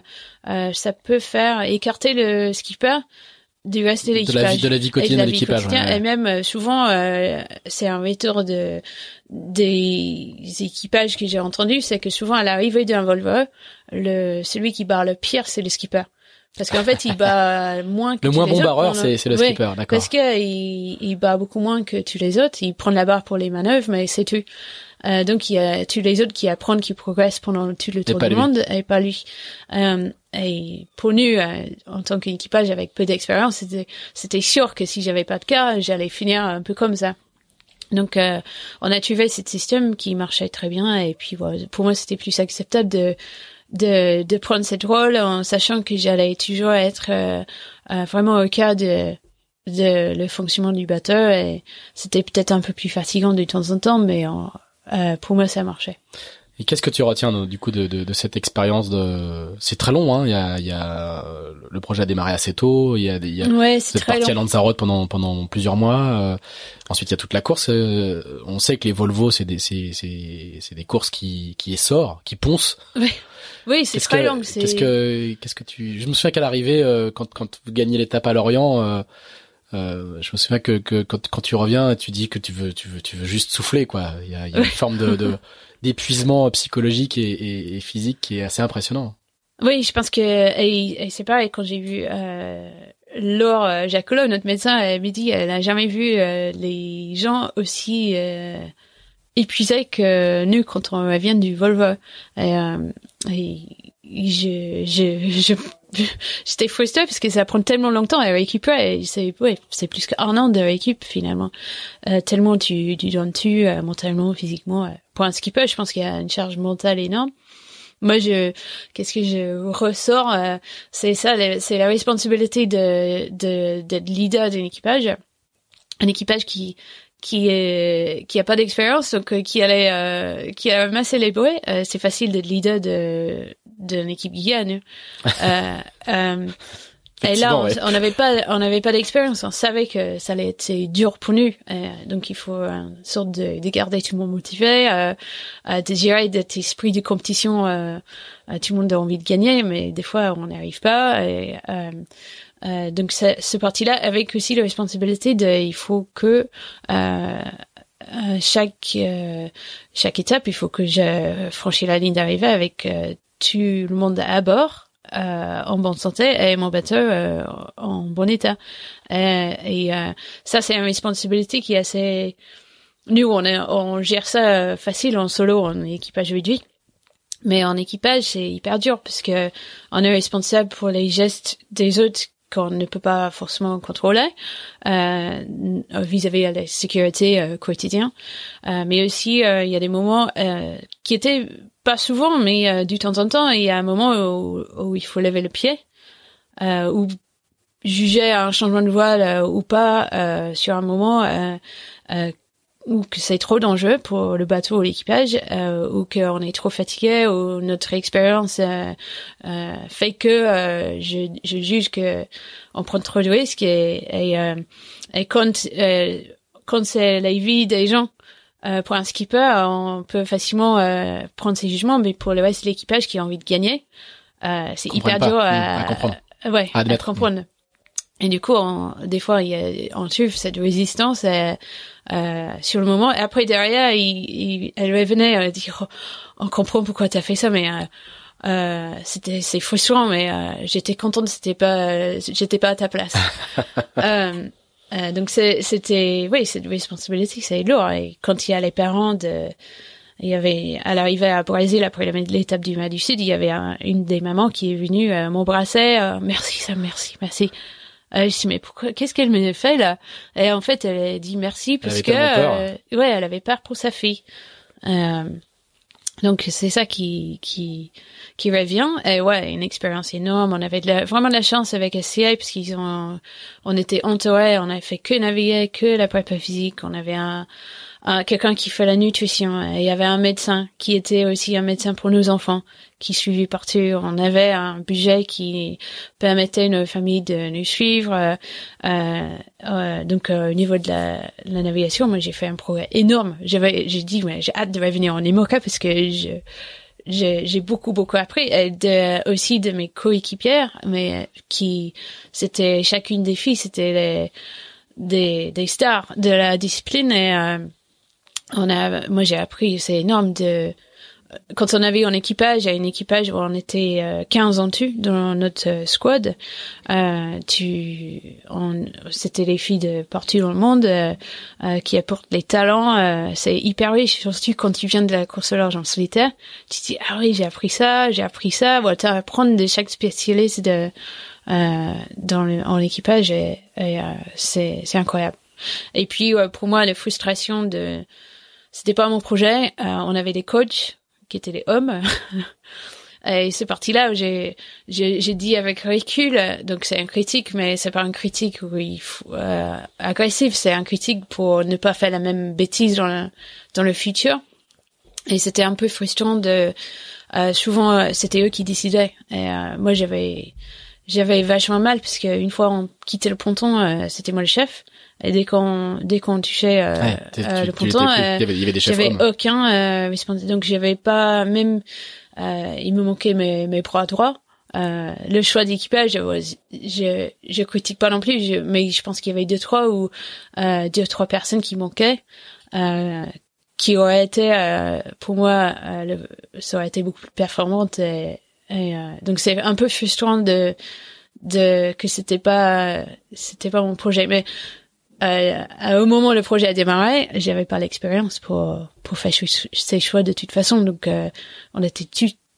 ça peut faire écarter le skipper du reste de l'équipage. De la vie, de la vie quotidienne de l'équipage. Et même euh, souvent, euh, c'est un retour de des équipages que j'ai entendu, c'est que souvent à l'arrivée d'un Volvo, le celui qui barre le pire, c'est le skipper. Parce qu'en fait, il bat (laughs) moins que le moins bon les barreur, c'est le skipper, d'accord. Parce que il, il bat beaucoup moins que tous les autres. Il prend la barre pour les manœuvres, mais c'est tout. Euh, donc il y a tous les autres qui apprennent, qui progressent pendant tout le tour du monde, et pas lui. Euh, et pour nous, euh, en tant qu'équipage avec peu d'expérience, c'était c'était sûr que si j'avais pas de cas, j'allais finir un peu comme ça. Donc euh, on a trouvé ce système qui marchait très bien, et puis voilà, pour moi c'était plus acceptable de de, de prendre cette rôle en sachant que j'allais toujours être euh, euh, vraiment au cas de de le fonctionnement du bateau et c'était peut-être un peu plus fatigant de temps en temps mais euh, pour moi ça marchait. Et qu'est-ce que tu retiens du coup de, de, de cette expérience de C'est très long, hein. Il y a, il y a le projet a démarré assez tôt. Il y a, il y a ouais, c'est parti à Lanzarote pendant pendant plusieurs mois. ensuite, il y a toute la course. on sait que les Volvo, c'est des c'est c'est c'est des courses qui qui essorent, qui poncent. Ouais. Oui, c'est très long. Qu'est-ce que qu'est-ce que tu Je me souviens qu'à l'arrivée, euh, quand quand vous gagnez l'étape à Lorient, euh, euh, je me souviens que, que quand, quand tu reviens, tu dis que tu veux tu veux tu veux juste souffler quoi. Il y a, il y a une forme de (laughs) d'épuisement psychologique et, et, et, physique qui est assez impressionnant. Oui, je pense que et, et c'est pareil quand j'ai vu euh, Laure euh, Jacolo, notre médecin, elle m'a dit elle n'a jamais vu euh, les gens aussi euh, épuisé que nous quand on vient du Volvo. Et, euh, et je, je, je, (laughs) j'étais frustrée parce que ça prend tellement longtemps à récupérer. C'est, ouais, c'est plus qu'un an de récup finalement. Euh, tellement tu, tu donnes tu euh, mentalement, physiquement. Euh, pour un skipper, je pense qu'il y a une charge mentale énorme. Moi, je, qu'est-ce que je ressors, euh, c'est ça, c'est la responsabilité de, d'être leader d'un équipage. Un équipage qui, qui est qui a pas d'expérience donc euh, qui allait euh, qui a massé les bruits c'est facile d'être leader de d'une équipe qui gagne. Euh, (laughs) euh, et là on n'avait pas on n'avait pas d'expérience. On savait que ça allait être dur pour nous. Donc il faut une sorte de, de garder tout le monde motivé euh, de gérer cet esprit de compétition tout le monde a envie de gagner mais des fois on n'y arrive pas. Et euh, donc ce parti-là avec aussi la responsabilité de, il faut que euh, euh chaque euh, chaque étape, il faut que je franchisse la ligne d'arrivée avec tout le monde à bord. en bonne santé et mon bateau en bon état et ça c'est une responsabilité qui est assez nous on est, on gère ça facile en solo en équipage réduit mais en équipage c'est hyper dur parce que on est responsable pour les gestes des autres qu'on ne peut pas forcément contrôler euh, vis-à-vis de la sécurité euh, quotidienne. Euh, mais aussi, il y a des moments qui étaient pas souvent, mais du temps en temps, il y a un moment où, où il faut lever le pied, ou juger un changement de voile ou pas sur un moment ou que c'est trop dangereux pour le bateau ou l'équipage, euh, ou qu'on est trop fatigué, ou notre expérience euh, euh, fait que euh, je, je, juge que on prend trop de risques et, et, euh, et quand quand c'est la vie des gens pour un skipper, on peut facilement prendre ses jugements, mais pour le reste de l'équipage qui a envie de gagner, c'est hyper dur à, à, comprendre. ouais, à, à comprendre. Et du coup, on, des fois, il y a, on trouve cette résistance euh, euh, sur le moment. Et après, derrière, il, il, elle revenait euh, dire, oh, on comprend pourquoi tu as fait ça, mais euh, euh, c'était c'est frustrant, mais euh, j'étais contente, c'était pas, j'étais pas à ta place. (laughs) donc c'était, oui, cette responsabilité, c'est lourd. Et quand il y a les parents de il y avait à l'arrivée à Brésil après l'étape du Mas du Sud, il y avait une des mamans qui est venue m'embrasser. merci, ça, merci, merci. Euh, je dis mais pourquoi Qu'est-ce qu'elle me fait là? Et en fait, elle a dit merci parce que euh, ouais, elle avait peur pour sa fille. Euh, donc c'est ça qui qui qui revient. Et ouais une expérience énorme. On avait de la, vraiment de la chance avec SCA parce qu'ils ont on était entourés on avait fait que naviguer que la prépa physique. On avait un quelqu'un qui fait la nutrition. Il y avait un médecin qui était aussi un médecin pour nos enfants qui suivait partout. On avait un budget qui permettait à nos familles de nous suivre. Euh, euh, euh donc euh, au niveau de la, la navigation, moi j'ai fait un progrès énorme. J'avais, j'ai dit, mais j'ai hâte de revenir en IMOCA parce que je j'ai beaucoup beaucoup appris et de, aussi de mes coéquipières, mais qui c'était chacune des filles, c'était des des stars de la discipline et euh, on a moi j'ai appris c'est énorme de quand on avait un équipage, a un équipage où on était euh, 15 en tout dans notre euh, squad. Euh, tu, on, c'était les filles de partout dans le monde euh, euh qui apportent les talents. Euh, c'est hyper riche, surtout quand tu viens de la course à l'argent solitaire. Tu te dis ah oui j'ai appris ça, j'ai appris ça. Voilà, tu apprendre de chaque spécialiste de dans le, en équipage et, et c'est c'est incroyable. Et puis pour moi la frustration de c'était pas mon projet. on avait des coachs qui étaient les hommes. (laughs) Et c'est parti là où j'ai, j'ai, dit avec recul, donc c'est un critique, mais c'est pas un critique où euh, agressif, c'est un critique pour ne pas faire la même bêtise dans le, dans le futur. Et c'était un peu frustrant de, euh, souvent c'était eux qui décidaient. Et euh, moi j'avais, j'avais vachement mal parce qu'une fois on quittait le ponton, euh, c'était moi le chef. Et dès qu'on dès qu'on touchait euh, euh, le ponton, euh, j'avais aucun donc j'avais pas même il me manquait mes mes bras droits. le choix d'équipage, je, je critique pas non plus, mais je pense qu'il y avait deux trois ou deux trois personnes qui manquaient, qui auraient été pour moi, ça aurait été beaucoup plus performante. Et, et donc c'est un peu frustrant de de que c'était pas c'était pas mon projet, mais euh, au moment où le projet a démarré, j'avais pas l'expérience pour pour faire ces choix de toute façon. Donc, euh, on était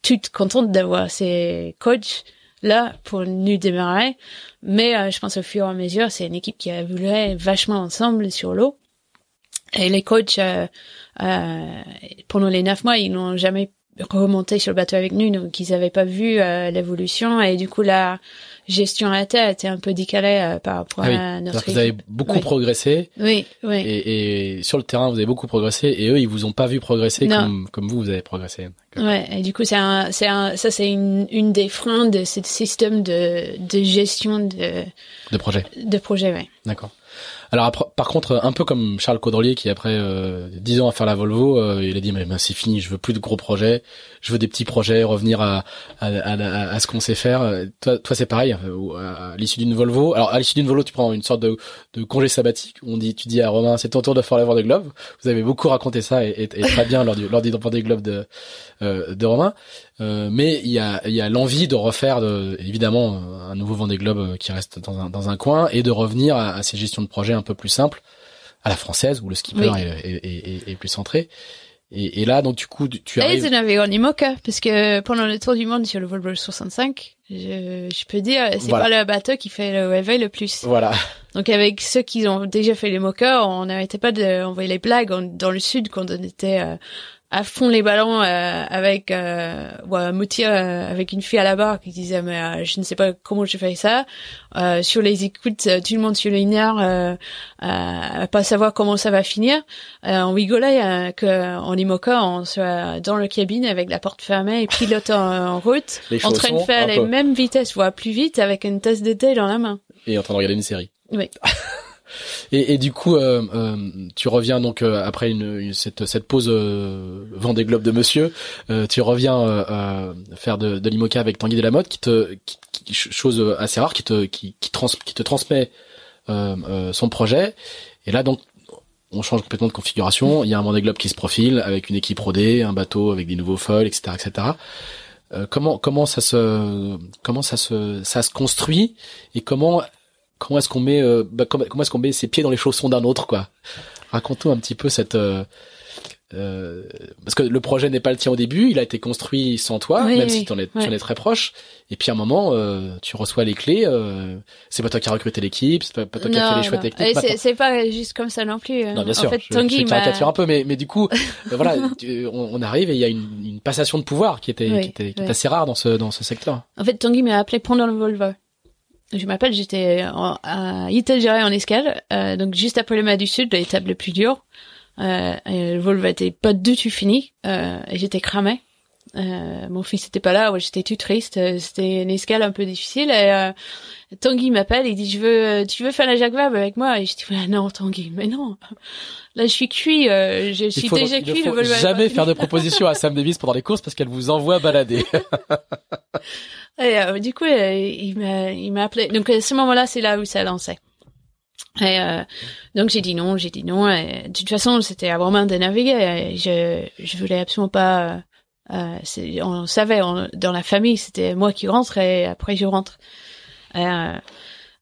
toutes contentes d'avoir ces coachs là pour nous démarrer. Mais euh, je pense au fur et à mesure, c'est une équipe qui a évolué vachement ensemble sur l'eau. Et les coachs, euh, pendant les neuf mois, ils n'ont jamais remonté sur le bateau avec nous, donc ils n'avaient pas vu l'évolution. Et du coup, là gestion à la terre était un peu décalée euh, par rapport ah à notre Vous avez beaucoup progressé. Oui, oui. Et, et, sur le terrain, vous avez beaucoup progressé, et eux, ils vous ont pas vu progresser comme comme vous, vous avez progressé. Ouais. Et du coup, c'est un, c'est un, ça, c'est une, une des freins de ce système de de gestion de de projet. De projet, ouais. D'accord. Alors par contre, un peu comme Charles Caudrelier qui après euh, 10 ans à faire la Volvo, euh, il a dit mais, c'est fini, je veux plus de gros projets, je veux des petits projets, revenir à à, à, à ce qu'on sait faire. Toi, toi c'est pareil. Euh, à, l'issue d'une Volvo, alors à l'issue d'une Volvo, tu prends une sorte de, de congé sabbatique. On dit, tu dis à Romain, c'est ton tour de faire la Vendée Globe. Vous avez beaucoup raconté ça et, et, très bien lors du lors du Vendée Globe de euh, de Romain. Euh, mais il y a, y a l'envie de refaire de, évidemment un nouveau Vendée Globe euh, qui reste dans un, dans un coin et de revenir à, ces gestions de projets un peu plus simples, à la française où le skipper est, est, est, plus centré. Et, et, là, donc du coup, tu arrives... Et tu en IMOCA, parce que pendant le tour du monde sur le Volvo 65, je, je peux dire, c'est pas le bateau qui fait le réveil le plus. Voilà. Donc avec ceux qui ont déjà fait les moqueurs, on n'arrêtait pas d'envoyer les blagues dans le sud quand on était euh, à fond les ballons euh, avec euh, ouais, Moutier euh, avec une fille à la barre qui disait mais euh, je ne sais pas comment je fais ça. Euh, sur les écoutes tout le monde sur les nerfs à pas savoir comment ça va finir. On rigolait que en Imoca on soit dans le cabine avec la porte fermée et pilote en, route en train de faire les mêmes vitesses voire plus vite avec une tasse de thé dans la main. Et en train de regarder une série. Oui (laughs) Et, et, du coup, euh, euh, tu reviens donc euh, après une, cette, cette pause Vendée Globe de Monsieur, tu reviens faire de, de l'IMOCA avec Tanguy Delamotte, qui te, qui, chose assez rare, qui te, qui, qui, trans, qui te transmet son projet. Et là donc, on change complètement de configuration. Il y a un Vendée Globe qui se profile avec une équipe rodée, un bateau avec des nouveaux foils, etc., etc. comment comment ça se comment ça se ça se construit et comment comment est-ce qu'on met euh, bah, comment, est-ce qu'on met ses pieds dans les chaussons d'un autre quoi raconte-nous un petit peu cette euh, euh, parce que le projet n'est pas le tien au début, il a été construit sans toi, même si tu en es, tu en es très proche. Et puis à un moment, euh, tu reçois les clés. Euh, c'est pas toi qui as recruté l'équipe, c'est pas, toi qui as fait les choix techniques. C'est pas juste comme ça non plus. Non, bien sûr. En fait, je, Tanguy je un peu, mais mais du coup, (laughs) voilà, on, on, arrive et il y a une, une, passation de pouvoir qui était qui était, qui était assez rare dans ce dans ce secteur. En fait, Tanguy m'a appelé pendant le Volvo je m'appelle, j'étais à Italgéré en escale, euh, donc juste après le mât du Sud, l'étape la plus dure. Euh, et le vol était pas du tout fini, euh, et j'étais cramé. euh, mon fils était pas là, ouais, j'étais tout triste. euh, C'était une escale un peu difficile. Et euh, Tanguy m'appelle, il dit je veux, tu veux faire la Jacques Vabre avec moi? Et je dis ah non Tanguy, mais non. Là je suis cuit, euh, je suis déjà il ne cuit. faut le jamais faire de (laughs) fini. propositions à Sam Davis pendant les courses parce qu'elle vous envoie balader. (laughs) Et euh, du coup euh, il m'a, il m'a appelé. Donc à ce moment-là c'est là où ça lançait. Et euh, donc j'ai dit non, j'ai dit non. Et, de toute façon, c'était à vraiment de naviguer. Je je voulais absolument pas. euh, euh, on savait dans la famille, c'était moi qui rentre et après je rentre. Et, euh,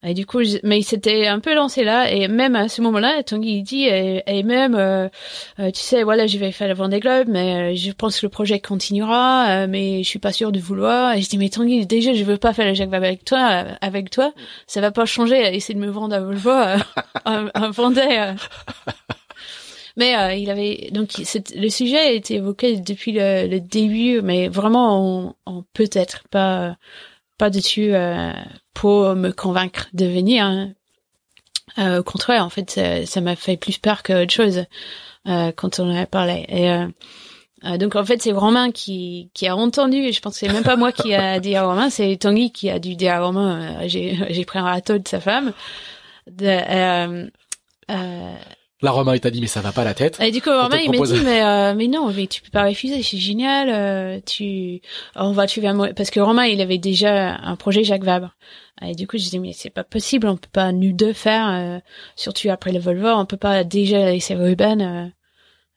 et du coup, je- mais il s'était un peu lancé là. Et même à ce moment-là, Tanguy il dit et, même euh, euh, tu sais voilà, je vais faire le Vendée Globe, mais euh, je pense que le projet continuera, euh, mais je suis pas sûre de vouloir. Et je dis mais Tanguy, déjà je veux pas faire le Jacques Vabre avec toi, avec toi ça va pas changer. Essayer de me vendre à Volvo, (laughs) un, un Vendée. Mais euh, il avait donc le sujet a été évoqué depuis le, le début, mais vraiment en, en peut-être pas pas dessus euh, pour me convaincre de venir. hein. Euh, au contraire, en fait, ça m'a fait plus peur qu'autre chose euh, quand on en a parlé. Et euh, euh, donc en fait, c'est Romain qui qui a entendu. Je pense que c'est même pas moi qui a (laughs) dit à Romain, c'est Tanguy qui a dû dire à Romain. euh, j'ai j'ai pris un râteau de sa femme. De, euh, euh, Là, Romain, il t'a dit, mais ça va pas la tête. et du coup, Romain, il m'a dit, mais, euh, mais non, mais tu peux pas refuser, c'est génial, euh, tu, on va, tu mourir. Parce que Romain, il avait déjà un projet Jacques Vabre. Et du coup, je dis, mais c'est pas possible, on peut pas nous deux faire, euh, surtout après le Volvo, on peut pas déjà laisser Ruben, euh.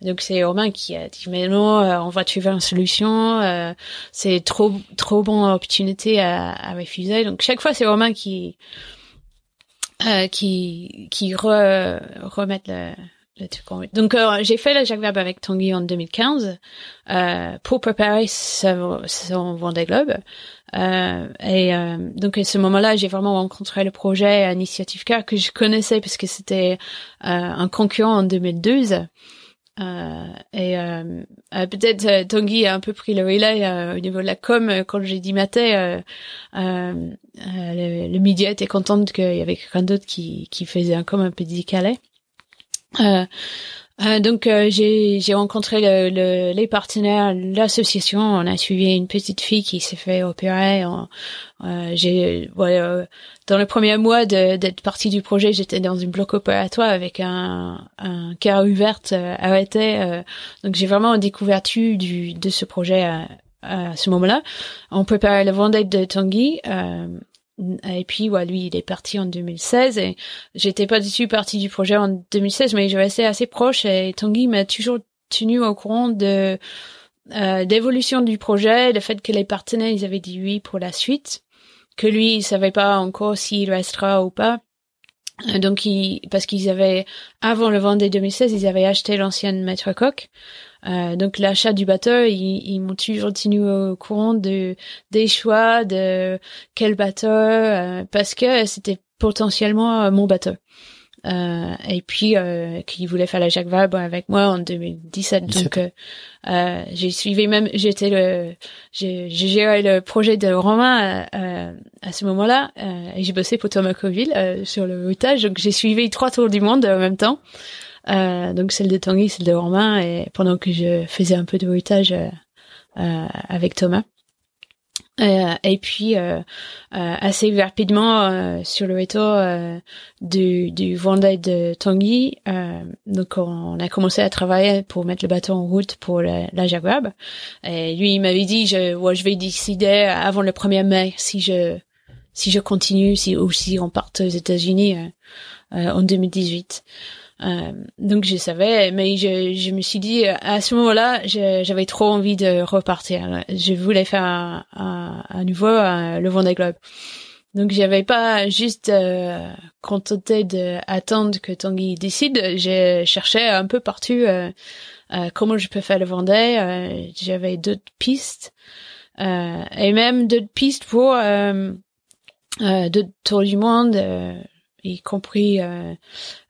Donc c'est Romain qui a dit, mais non, euh, on va trouver une solution, euh, c'est trop, trop bonne opportunité à, à refuser. Donc chaque fois, c'est Romain qui, euh, qui, qui re, remet le, le truc en route. Donc euh, j'ai fait le Jacques Vabre avec Tanguy en 2015 euh, pour préparer son, son Vendée Globe. Euh, et euh, donc à ce moment-là, j'ai vraiment rencontré le projet Initiative Car que je connaissais parce que c'était un concurrent en 2012. Euh, et euh, euh, peut-être Tanguy a un peu pris le relais au niveau de la com quand j'ai dit matin. Le, le média était content qu'il y avait quelqu'un d'autre qui, qui faisait un com un peu décalé. Euh, euh, donc euh, j'ai rencontré le, le- les partenaires, l'association. On a suivi une petite fille qui s'est fait opérer. Euh, j'ai ouais, euh, dans le premier mois d'être partie du projet, j'étais dans une bloc opératoire avec un un cœur ouvert euh, arrêté. donc j'ai vraiment découvert du de ce projet à, à ce moment-là. On préparait le Vendée de Tanguy. Et puis, ouais, lui, il est parti en 2016 et j'étais pas du tout partie du projet en 2016, mais je restais assez proche et Tanguy m'a toujours tenu au courant de euh, d'évolution du projet, le fait que les partenaires ils avaient dit oui pour la suite, que lui il savait pas encore s'il restera ou pas. Euh, Donc, il, parce qu'ils avaient avant le Vendée 2016, ils avaient acheté l'ancienne Maître Coq. Euh, donc l'achat du bateau, ils, ils m'ont toujours tenu au courant de des choix de quel bateau euh, parce que c'était potentiellement euh, mon bateau. Euh, et puis euh, qui voulait faire la Jacques Vabre avec moi en 2017 donc euh, euh, j'ai suivi même j'étais le j'ai géré le projet de Romain à ce moment-là. Euh, et j'ai bossé pour Thomas Coville euh, sur le routage donc j'ai suivi trois tours du monde en même temps euh, donc celle de Tanguy celle de Romain et pendant que je faisais un peu de routage euh, euh, avec Thomas euh, et puis euh, euh, assez rapidement sur le retour euh, du, du Vendée de Tanguy, donc on a commencé à travailler pour mettre le bateau en route pour la, la Jaguar. Et lui il m'avait dit je ouais, je vais décider avant le 1er mai si je si je continue si ou si on part aux États-Unis en 2018. Euh, donc je savais, mais je, je me suis dit à ce moment-là, j'avais trop envie de repartir. Je voulais faire à nouveau un- le Vendée Globe. Donc j'avais pas juste euh, contenté d'attendre que Tanguy décide. J'ai cherché un peu partout euh, euh, comment je peux faire le Vendée. Euh, j'avais d'autres pistes euh, et même d'autres pistes pour euh, euh, d'autres tours du monde. Y compris euh,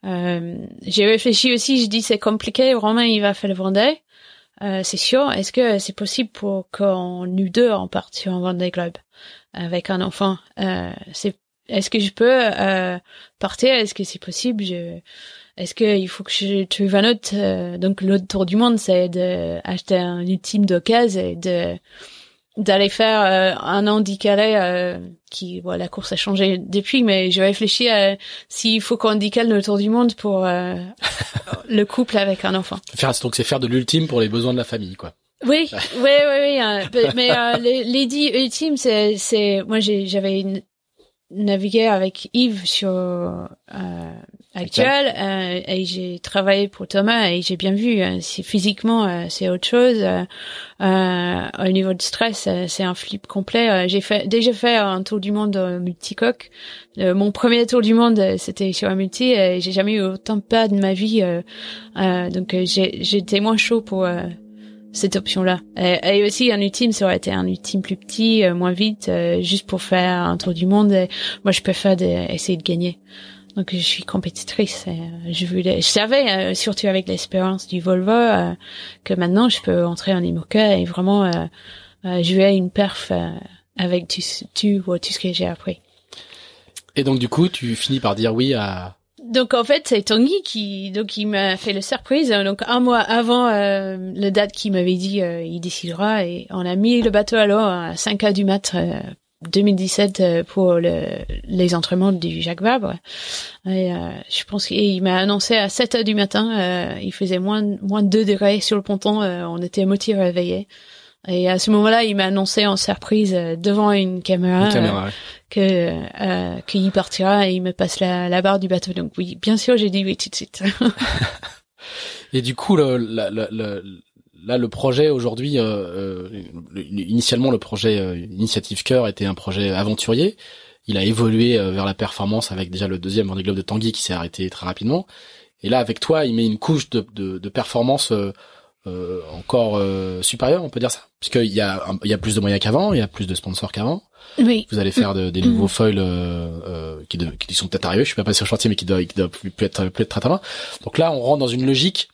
euh, j'ai réfléchi aussi je dis c'est compliqué Romain il va faire le Vendée. Euh, c'est sûr est-ce que c'est possible pour qu'on nous deux en parte sur un Vendée Globe avec un enfant? C'est est-ce que je peux partir? Est-ce que c'est possible? Je est-ce qu'il faut que je trouve un autre donc l'autre tour du monde c'est d'acheter un ultime d'occasion et de d'aller faire un an d'Icalais qui voilà la course a changé depuis mais je réfléchis à s'il faut qu'on décale le tour du monde pour (laughs) le couple avec un enfant faire donc c'est faire de l'ultime pour les besoins de la famille quoi oui, (laughs) oui, oui, oui. Euh, mais euh, les, dix ultimes, c'est, c'est, moi, j'avais navigué avec Yves sur euh, actuel euh, et j'ai travaillé pour Thomas et j'ai bien vu. Euh, c'est physiquement, c'est autre chose. au niveau de stress, c'est un flip complet. j'ai fait déjà fait un tour du monde multicoque. mon premier tour du monde, c'était sur un multi et j'ai jamais eu autant de pas de ma vie. donc j'étais moins chaud pour cette option-là. Et, aussi un ultime, ça aurait été un ultime plus petit, euh, moins vite, euh, juste pour faire un tour du monde. moi, je préfère de, essayer de gagner. Donc, je suis compétitrice. je voulais, je savais, euh, surtout avec l'espérance du Volvo, que maintenant, je peux entrer en IMOCA et vraiment jouer une perf avec tout, tout, tout ce que j'ai appris. Et donc, du coup, tu finis par dire oui à donc en fait c'est Tanguy qui donc il m'a fait le surprise donc un mois avant euh, le date qu'il m'avait dit euh, il décidera et on a mis le bateau alors à 5 heures du mat 2017 euh, pour le, les entraînements du Jacques Vabre et je pense qu'il m'a annoncé à 7 heures du matin il faisait moins moins de 2 degrés sur le ponton on était à moitié réveillés et à ce moment-là, il m'a annoncé en surprise devant une caméra, que euh, qu'il partira et il me passe la, la barre du bateau. Donc oui, bien sûr, j'ai dit oui tout de suite. (laughs) et du coup, le, le, là, le projet aujourd'hui, euh, euh initialement, le projet euh, Initiative Cœur était un projet aventurier. Il a évolué euh, vers la performance avec déjà le deuxième Vendée Globe de Tanguy qui s'est arrêté très rapidement. Et là, avec toi, il met une couche de, de, de performance euh, encore euh, supérieur, on peut dire ça, puisqu'il y a il y a plus de moyens qu'avant, il y a plus de sponsors qu'avant. Oui. Vous allez faire des nouveaux mm. foils euh, qui, qui sont peut-être arrivés. Je suis pas passé au chantier, mais qui doivent, qui doivent plus, être plus être très très loin. Donc là, on rentre dans une logique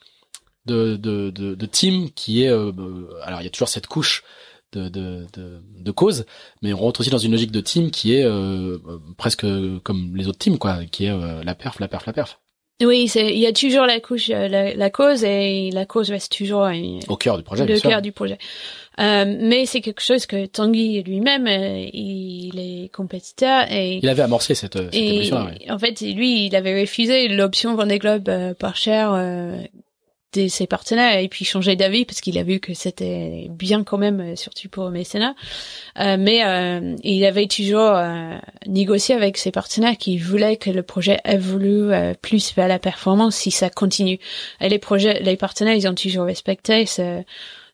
de de de, de team qui est alors il y a toujours cette couche de, de, de, de, cause, mais on rentre aussi dans une logique de team qui est presque comme les autres teams, quoi, qui est la perf, la perf, la perf. Oui, c'est il y a toujours la couche, euh, la, cause et la cause reste toujours au cœur du projet. Le cœur du projet. Euh, mais c'est quelque chose que Tanguy lui-même, euh, il est compétiteur et il avait amorcé cette, cette évolution. En fait, lui, il avait refusé l'option Vendée Globe euh, par cher de ses partenaires et puis changer d'avis parce qu'il a vu que c'était bien quand même euh, surtout pour mécénat euh, mais euh, il avait toujours euh, négocié avec ses partenaires qui voulaient que le projet évolue euh, plus vers la performance si ça continue. Et les projets les partenaires ils ont toujours respecté ce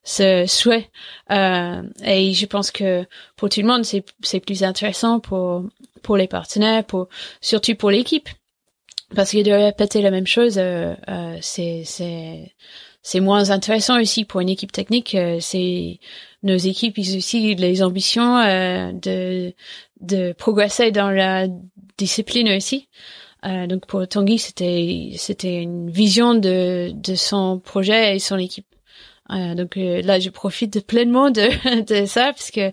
ce souhait. Et je pense que pour tout le monde c'est c'est plus intéressant pour pour les partenaires pour surtout pour l'équipe parce que de répéter la même chose, euh, euh, c'est c'est c'est moins intéressant aussi pour une équipe technique. Euh, c'est nos équipes, ils aussi les ambitions de de progresser dans la discipline aussi. donc pour Tanguy, c'était c'était une vision de de son projet et son équipe. Euh, donc euh, là, je profite pleinement de, (laughs) de ça parce que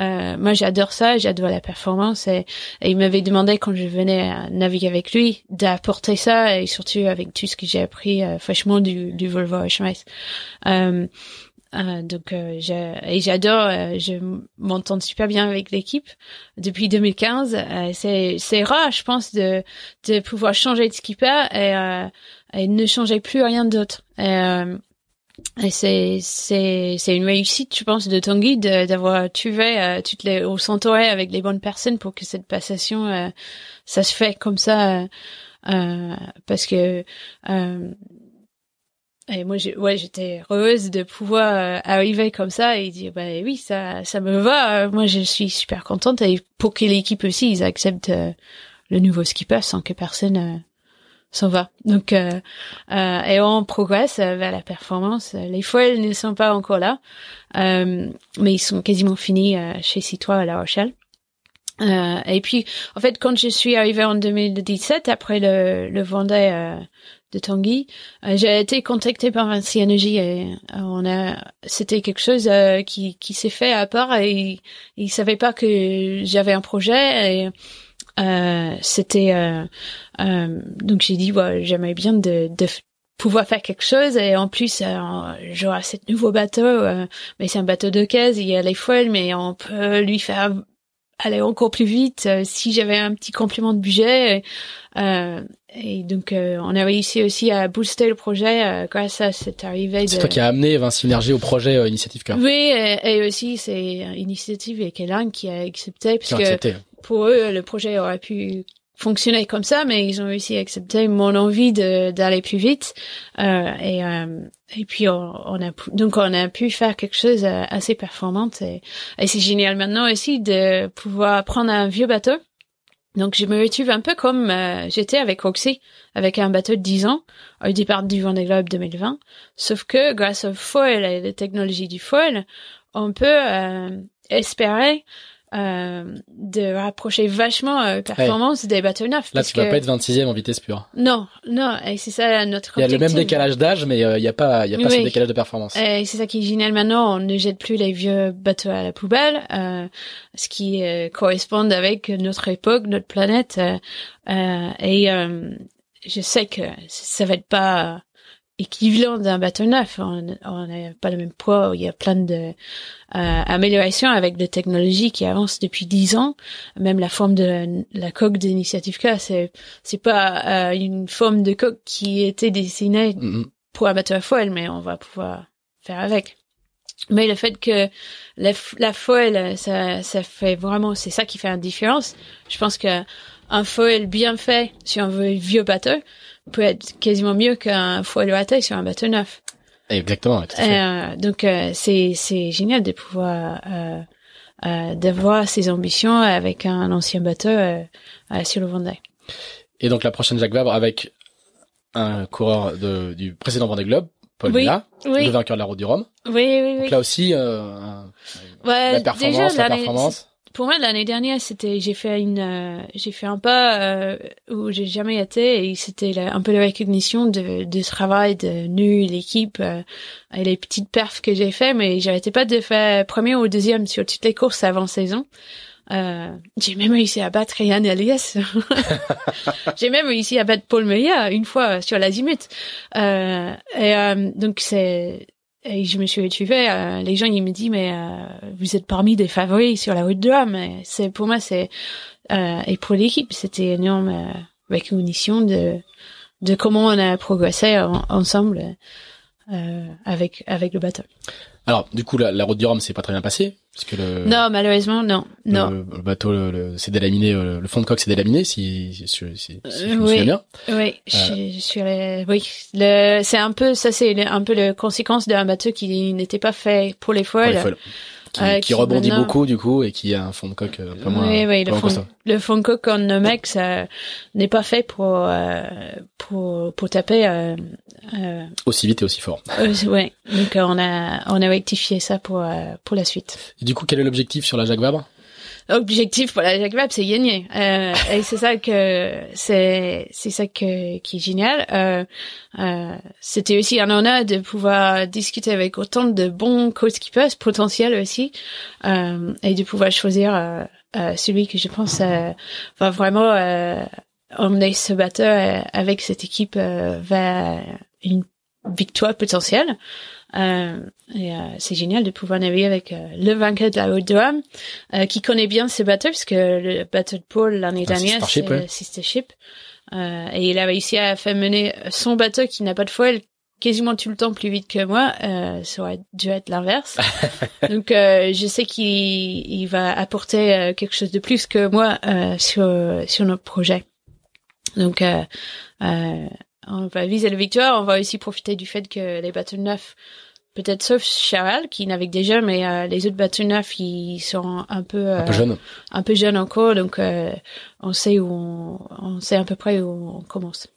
euh, moi j'adore ça, j'adore la performance et, il m'avait demandé quand je venais naviguer avec lui d'apporter ça et surtout avec tout ce que j'ai appris fraîchement du, du Volvo HMS. donc et j'adore, je m'entends super bien avec l'équipe depuis 2015. c'est c'est rare, je pense, de de pouvoir changer de skipper et, et ne changer plus rien d'autre. Et c'est c'est c'est une réussite, je pense, de ton guide d'avoir tué euh, au s'entourer avec les bonnes personnes pour que cette passation euh, ça se fait comme ça euh, euh parce que euh, et moi ouais j'étais heureuse de pouvoir arriver comme ça et dire bah oui ça ça me va moi je suis super contente et pour que l'équipe aussi ils acceptent le nouveau skipper sans que personne s'en va. Donc, euh, euh, et on progresse vers la performance. Les foils ne sont pas encore là, euh, mais ils sont quasiment finis euh, chez Citois à La Rochelle. Euh, et puis, en fait, quand je suis arrivée en 2017, après le, le Vendée euh, de Tanguy, j'ai été contactée par Vinci Energy et on a, c'était quelque chose qui, qui s'est fait à part et ils savaient pas que j'avais un projet et euh, c'était donc j'ai dit ouais, j'aimerais bien de, de pouvoir faire quelque chose et en plus genre cette nouveau bateau mais c'est un bateau de caisse il y a les foiles mais on peut lui faire aller encore plus vite si j'avais un petit complément de budget euh, et donc, euh, on a réussi aussi à booster le projet euh, grâce à cette arrivée. C'est toi qui as amené Vinci Énergie au projet euh, Initiative Cœur. Oui, et, et aussi c'est Initiative et Kélan qui a accepté parce que pour eux le projet aurait pu fonctionner comme ça, mais ils ont aussi accepté mon envie d'aller plus vite. Euh, et, et puis on, a donc on a pu faire quelque chose assez performante et, et c'est génial maintenant aussi de pouvoir prendre un vieux bateau donc je me retrouve un peu comme euh, j'étais avec Roxy, avec un bateau de 10 ans au départ du Vendée Globe 2020. Sauf que grâce au foil et la technologie du foil, on peut euh, espérer euh, de rapprocher vachement euh, performance des bateaux neufs. Là, tu vas pas être 26e en vitesse pure. Non, non, et c'est ça notre Il y a le même décalage d'âge, mais euh, il n'y a pas, il y a pas ce décalage de performance. Et c'est ça qui est génial maintenant. On ne jette plus les vieux bateaux à la poubelle, euh, ce qui euh, correspond avec notre époque, notre planète. et je sais que ça va être pas équivalent d'un bateau neuf. On n'a pas le même poids. Il y a plein de euh, améliorations avec des technologies qui avancent depuis dix ans. Même la forme de la, coque d'initiative K, c'est c'est pas euh, une forme de coque qui était dessinée mm-hmm. pour un bateau à foile, mais on va pouvoir faire avec. Mais le fait que la, la foile, ça, ça fait vraiment, c'est ça qui fait une différence. Je pense que un foil bien fait, si on veut un vieux bateau, peut être quasiment mieux qu'un foil à taille sur un bateau neuf. Exactement. Euh, donc euh, c'est c'est génial de pouvoir euh, euh, d'avoir ces ambitions avec un ancien bateau euh, sur le Vendée. Et donc la prochaine Jacques Vabre avec un coureur de, du précédent Vendée Globe, Paul oui, le vainqueur de la Route du Rhum. Oui, oui, oui. Donc là aussi, ouais, la performance, la performance pour moi l'année dernière c'était j'ai fait une euh, j'ai fait un pas euh, où j'ai jamais été et c'était un peu la recognition de de travail de nu l'équipe euh, et les petites perfs que j'ai fait mais j'arrêtais pas de faire premier ou deuxième sur toutes les courses avant saison euh, j'ai même réussi à battre Yann Elias. (laughs) j'ai même réussi à battre Paul Meillat une fois sur l'azimut. Euh, et donc c'est et je me suis retrouvée, euh, les gens ils me disent mais euh, vous êtes parmi des favoris sur la route de l'homme. C'est pour moi c'est euh, et pour l'équipe c'était énorme euh, recognition de de comment on a progressé ensemble avec avec le bateau. Alors, du coup, la, la route du Rhum s'est pas très bien passée, le. Non, malheureusement, non, non. Le, bateau, le, le c'est délaminé, euh, le fond de coque s'est délaminé, si, si, si, si, je me oui, bien. Oui, euh. je, je, suis, oui, le, c'est un peu, ça, c'est un peu la conséquence d'un bateau qui n'était pas fait pour les foils. Pour les foils qui, euh, qui, rebondit beaucoup du coup et qui a un fond de coque euh, un peu moins. Oui, oui, le fond, le fond de coque en Nomec, ça n'est pas fait pour euh, pour pour taper euh, euh, aussi vite et aussi fort. ouais, donc on a on a rectifié ça pour pour la suite. Et du coup, quel est l'objectif sur la Jacques Vabre? Objectif pour la Vabre, c'est gagner. Euh, et c'est ça que c'est c'est ça que qui est génial. Euh, euh, C'était aussi un honneur de pouvoir discuter avec autant de bons co-skippers potentiels aussi, euh, et de pouvoir choisir euh, euh, celui que je pense va vraiment emmener ce batteur avec cette équipe vers une victoire potentielle. Euh, et euh, c'est génial de pouvoir naviguer avec euh, le vainqueur de la haute de qui connaît bien ce bateau puisque le bateau de Paul l'année dernière c'est le Sister Ship. et il a réussi à faire mener son bateau qui n'a pas de foile quasiment tout le temps plus vite que moi. ça aurait dû être l'inverse. (laughs) Donc je sais qu'il il va apporter quelque chose de plus que moi sur sur notre projet. Donc on va viser la victoire. On va aussi profiter du fait que les bateaux neufs, peut-être sauf Charal qui navigue déjà, mais euh, les autres bateaux neufs, ils sont un peu un peu jeunes, un peu jeunes encore. Donc euh, on sait où on, on sait à peu près où on commence.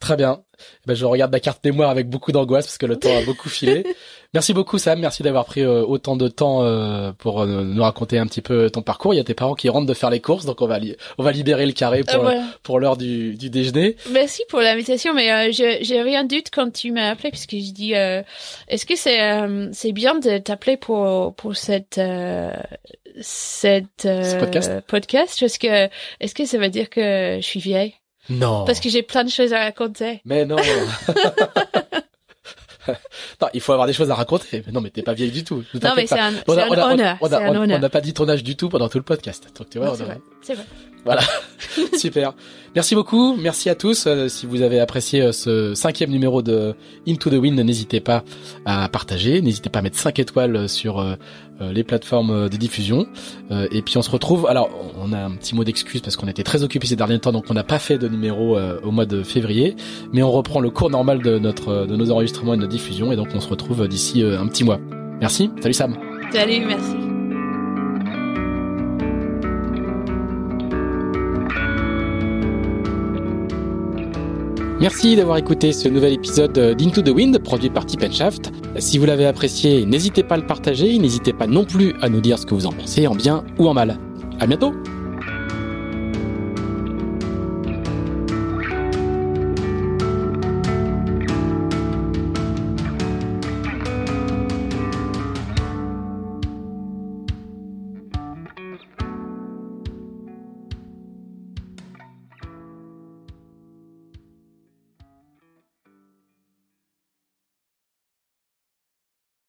Très bien. Ben, je regarde ma carte mémoire avec beaucoup d'angoisse parce que le temps a beaucoup filé. (laughs) Merci beaucoup Sam, merci d'avoir pris euh, autant de temps euh, pour euh, nous raconter un petit peu ton parcours. Il y a tes parents qui rentrent de faire les courses, donc on va on va libérer le carré pour pour l'heure du, du déjeuner. Merci pour l'invitation, mais j'ai rien doute quand tu m'as appelé puisque je dis est-ce que c'est c'est bien de t'appeler pour pour cette cette euh, podcast? podcast? Parce que est-ce que ça veut dire que je suis vieille? Non. Parce que j'ai plein de choses à raconter. Mais non. (laughs) non, il faut avoir des choses à raconter. Mais non, mais t'es pas vieille du tout. Non, mais c'est un, On c'est a- un on a- on a- honneur. on n'a pas dit ton âge du tout pendant tout le podcast. Donc tu vois, c'est vrai. Voilà, (laughs) super. Merci beaucoup, merci à tous. Euh, si vous avez apprécié euh, ce cinquième numéro de Into the Wind, n'hésitez pas à partager, n'hésitez pas à mettre 5 étoiles sur euh, euh, les plateformes de diffusion. Et puis on se retrouve. Alors, on a un petit mot d'excuse parce qu'on était très occupés ces derniers temps, donc on n'a pas fait de numéro au mois de février, mais on reprend le cours normal de notre de nos enregistrements et de notre diffusion, et donc on se retrouve d'ici un petit mois. Merci. Salut Sam. Salut, merci. Merci d'avoir écouté ce nouvel épisode d'Into the Wind produit par Tip Shaft. Si vous l'avez apprécié, n'hésitez pas à le partager, n'hésitez pas non plus à nous dire ce que vous en pensez, en bien ou en mal. À bientôt!